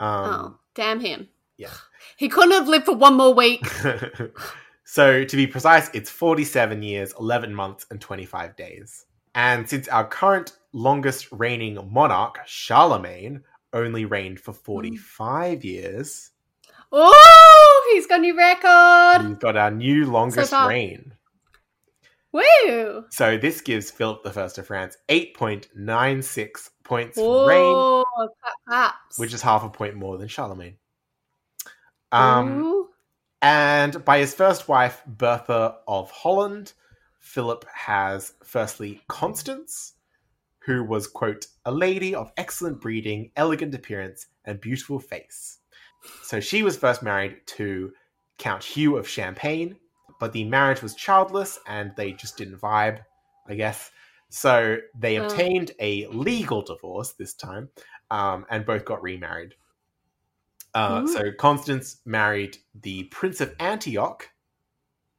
oh, Um damn him. yeah. <sighs> He couldn't have lived for one more week. <laughs> so to be precise, it's 47 years, 11 months, and 25 days. And since our current longest reigning monarch, Charlemagne, only reigned for 45 years, Oh, he's got a new record. we've got our new longest far. reign. Woo. So this gives Philip I of France 8.96 points for reign, Oh, which is half a point more than Charlemagne. Um, Ooh. And by his first wife, Bertha of Holland, Philip has firstly Constance, who was, quote, a lady of excellent breeding, elegant appearance, and beautiful face. So she was first married to Count Hugh of Champagne, but the marriage was childless and they just didn't vibe, I guess. So they Oh. obtained a legal divorce this time um, and both got remarried. Uh, Ooh. so Constance married the Prince of Antioch,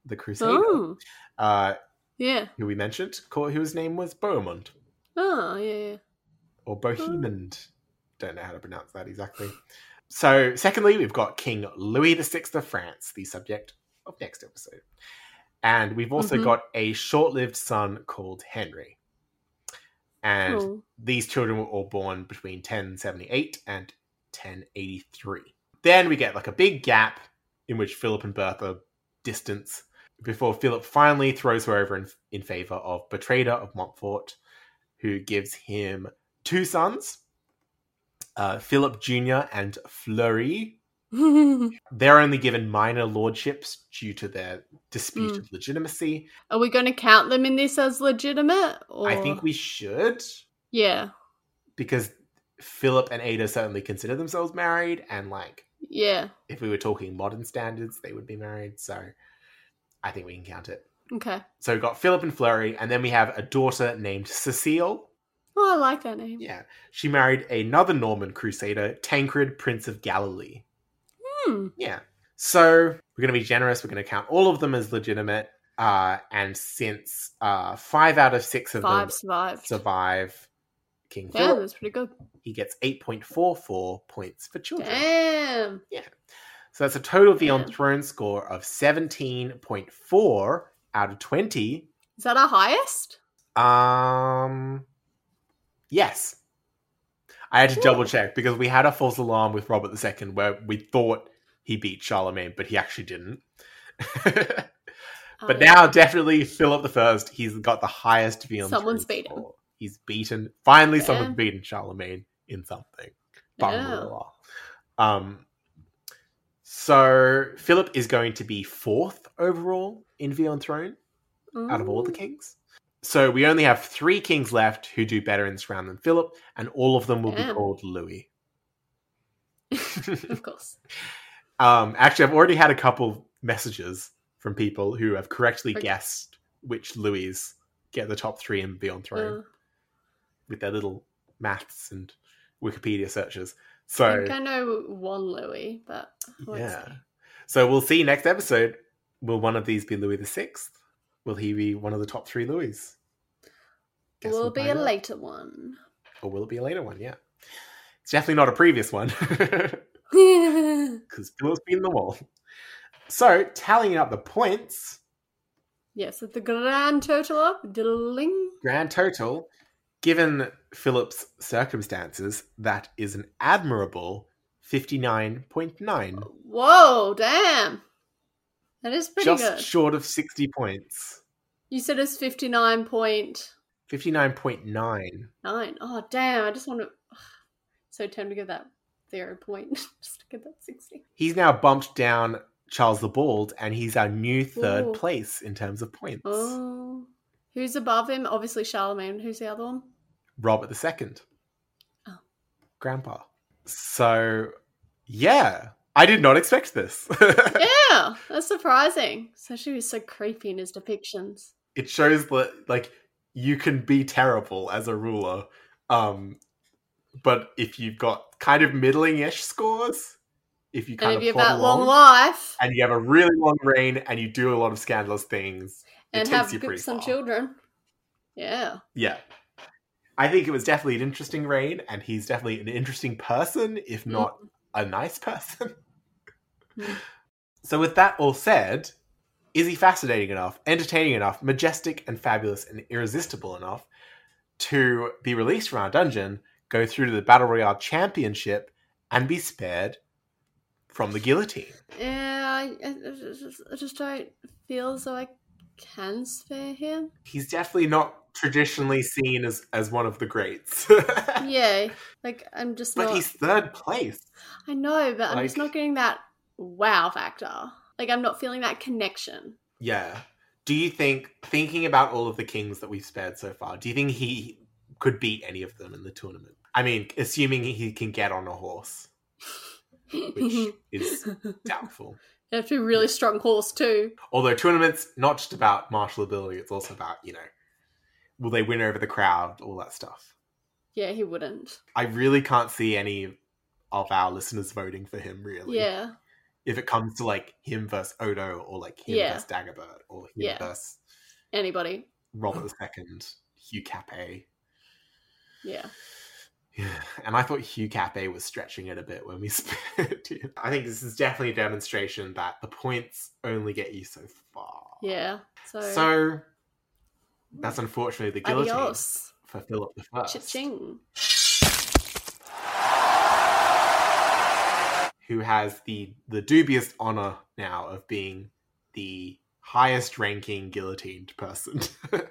the Crusader, Oh, uh, yeah. who we mentioned, whose name was Bohemond Oh, yeah, yeah. or Bohemond. Don't know how to pronounce that exactly. So, secondly, we've got King Louis VI of France, the subject of next episode. And we've also Mhm. got a short lived son called Henry. And Oh. these children were all born between 1078 and 1083. Then we get like a big gap in which Philip and Bertha distance before Philip finally throws her over in, in favor of Bertrada of Montfort, who gives him two sons, uh, Philip Jr. and Fleury. <laughs> They're only given minor lordships due to their disputed legitimacy. Are we going to count them in this as legitimate? Or... I think we should, Yeah, because Philip and Ada certainly consider themselves married, and like yeah. if we were talking modern standards, they would be married. So I think we can count it. Okay. So we've got Philip and Fleury, and then we have a daughter named Cecile. Oh, I like that name. Yeah, she married another Norman crusader, Tancred, Prince of Galilee. Hmm. Yeah. So we're going to be generous. We're going to count all of them as legitimate. Uh, and since uh, five out of six of Five them survived. survive King Damn, Philip, that's pretty good. he gets 8.44 points for children. Damn. Yeah. So that's a total V on Throne score of 17.4 out of 20. Is that our highest? Um, yes. I had to double check because we had a false alarm with Robert II where we thought he beat Charlemagne, but he actually didn't. <laughs> but Oh, now, definitely Philip the First. He's got the highest V Someone's beaten. score. He's beaten. Finally, Yeah. someone's beaten Charlemagne in something. Yeah. Um, so Philip is going to be fourth overall in V on Throne out of all the kings. So we only have three kings left who do better in this round than Philip, and all of them will be called Louis. of course. <laughs> Um, actually, I've already had a couple messages from people who have correctly Okay. guessed which Louis get the top three in Beyond Throne Uh, with their little maths and Wikipedia searches. I So think I know one Louis, but let's yeah, see. so we'll see next episode. Will one of these be Louis the Sixth? Will he be one of the top three Louis? Guess will we'll be a out. later one. or will it be a later one? Yeah, it's definitely not a previous one <laughs> <laughs> because Philip's been the wall. So tallying up the points. yes, at the grand total of diddling. grand total, given Philip's circumstances, that is an admirable 59.9. Whoa, damn. That is pretty Just good. short of 60 points. You said it's 59.9. 59.9. Oh, damn. I just want to. So tempted to give that zero point. <laughs> just to get that 60. He's now bumped down Charles the Bald, and he's our new third Ooh. place in terms of points. Oh. Who's above him? Obviously Charlemagne. Who's the other one? Robert II. Oh. Grandpa. So, yeah. I did not expect this. <laughs> Yeah, that's surprising. Especially he's so creepy in his depictions. it shows that like you can be terrible as a ruler um but if you've got kind of middling-ish scores if you kind And if of you have that long life and you have a really long reign and you do a lot of scandalous things and have some far. children. Yeah. yeah i think it was definitely an interesting reign and he's definitely an interesting person if not a nice person Mm. so with that all said is he fascinating enough entertaining enough majestic and fabulous and irresistible enough to be released from our dungeon go through to the battle royale championship and be spared from the guillotine Yeah, I, I, just, I just don't feel though I can spare him. he's definitely not traditionally seen as as one of the greats <laughs> Yeah, like I'm just but not. he's third place I know, but I'm just not getting that wow factor. Like I'm not feeling that connection. Yeah. Do you think, thinking about all of the kings that we've spared so far, do you think he could beat any of them in the tournament? I mean, assuming he can get on a horse, which <laughs> is doubtful. Have to be a really strong horse too. Although tournaments not just about martial ability, it's also about you know, will they win over the crowd, all that stuff. Yeah, he wouldn't. I really can't see any of our listeners voting for him. Really, Yeah, If it comes to like him versus Odo, or like him Yeah. versus Dagobert, or him Yeah. versus anybody. Robert II, Hugh Capet. Yeah, Yeah, <sighs> and I thought Hugh Capet was stretching it a bit when we <laughs> spared him. I think this is definitely a demonstration that the points only get you so far. yeah. So, So that's unfortunately the guillotine adios, for Philip the First, cha-ching. who has the the dubious honor now of being the highest ranking guillotined person. <laughs>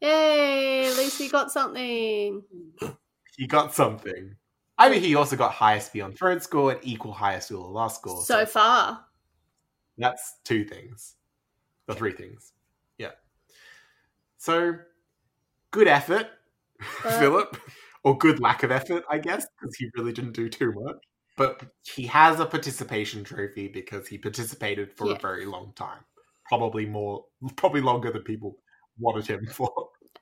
Yay! At least we got something. <laughs> he got something. I mean, he also got highest beyond throne score and equal highest duel last score. So far, That's two things. The three things. Yeah. So, good effort, <laughs> Philip. Or good lack of effort, I guess, because he really didn't do too much. But he has a participation trophy because he participated for Yeah. a very long time. Probably more, probably longer than people wanted him <laughs> for.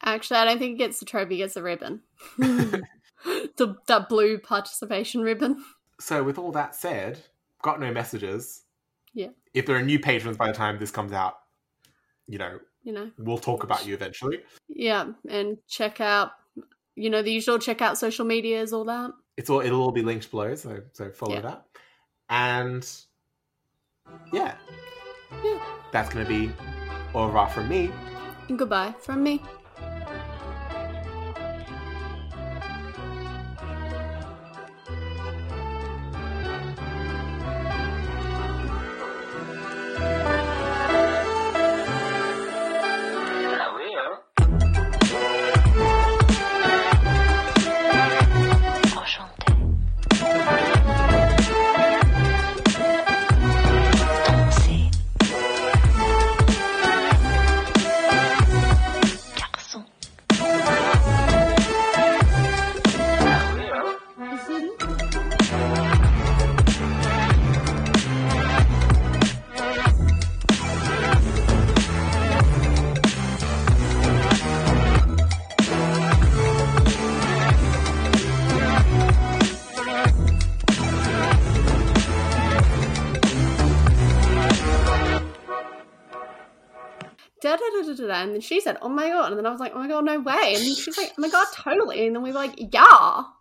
actually, I don't think he gets the trophy. He gets the ribbon. <laughs> <laughs> the that blue participation ribbon. So, with all that said, got no messages. Yeah. If there are new patrons by the time this comes out, you know, You know, we'll talk about you eventually. yeah, and check out, you know, the usual. Check out social medias, all that. It's all it'll all be linked below, so so follow Yeah. that. And yeah, Yeah. that's gonna be au revoir from me. And goodbye from me. And then she said, "Oh my god!" And then I was like, "Oh my god, no way!" And then she's like, "Oh my god, totally!" And then we were like, "Yeah."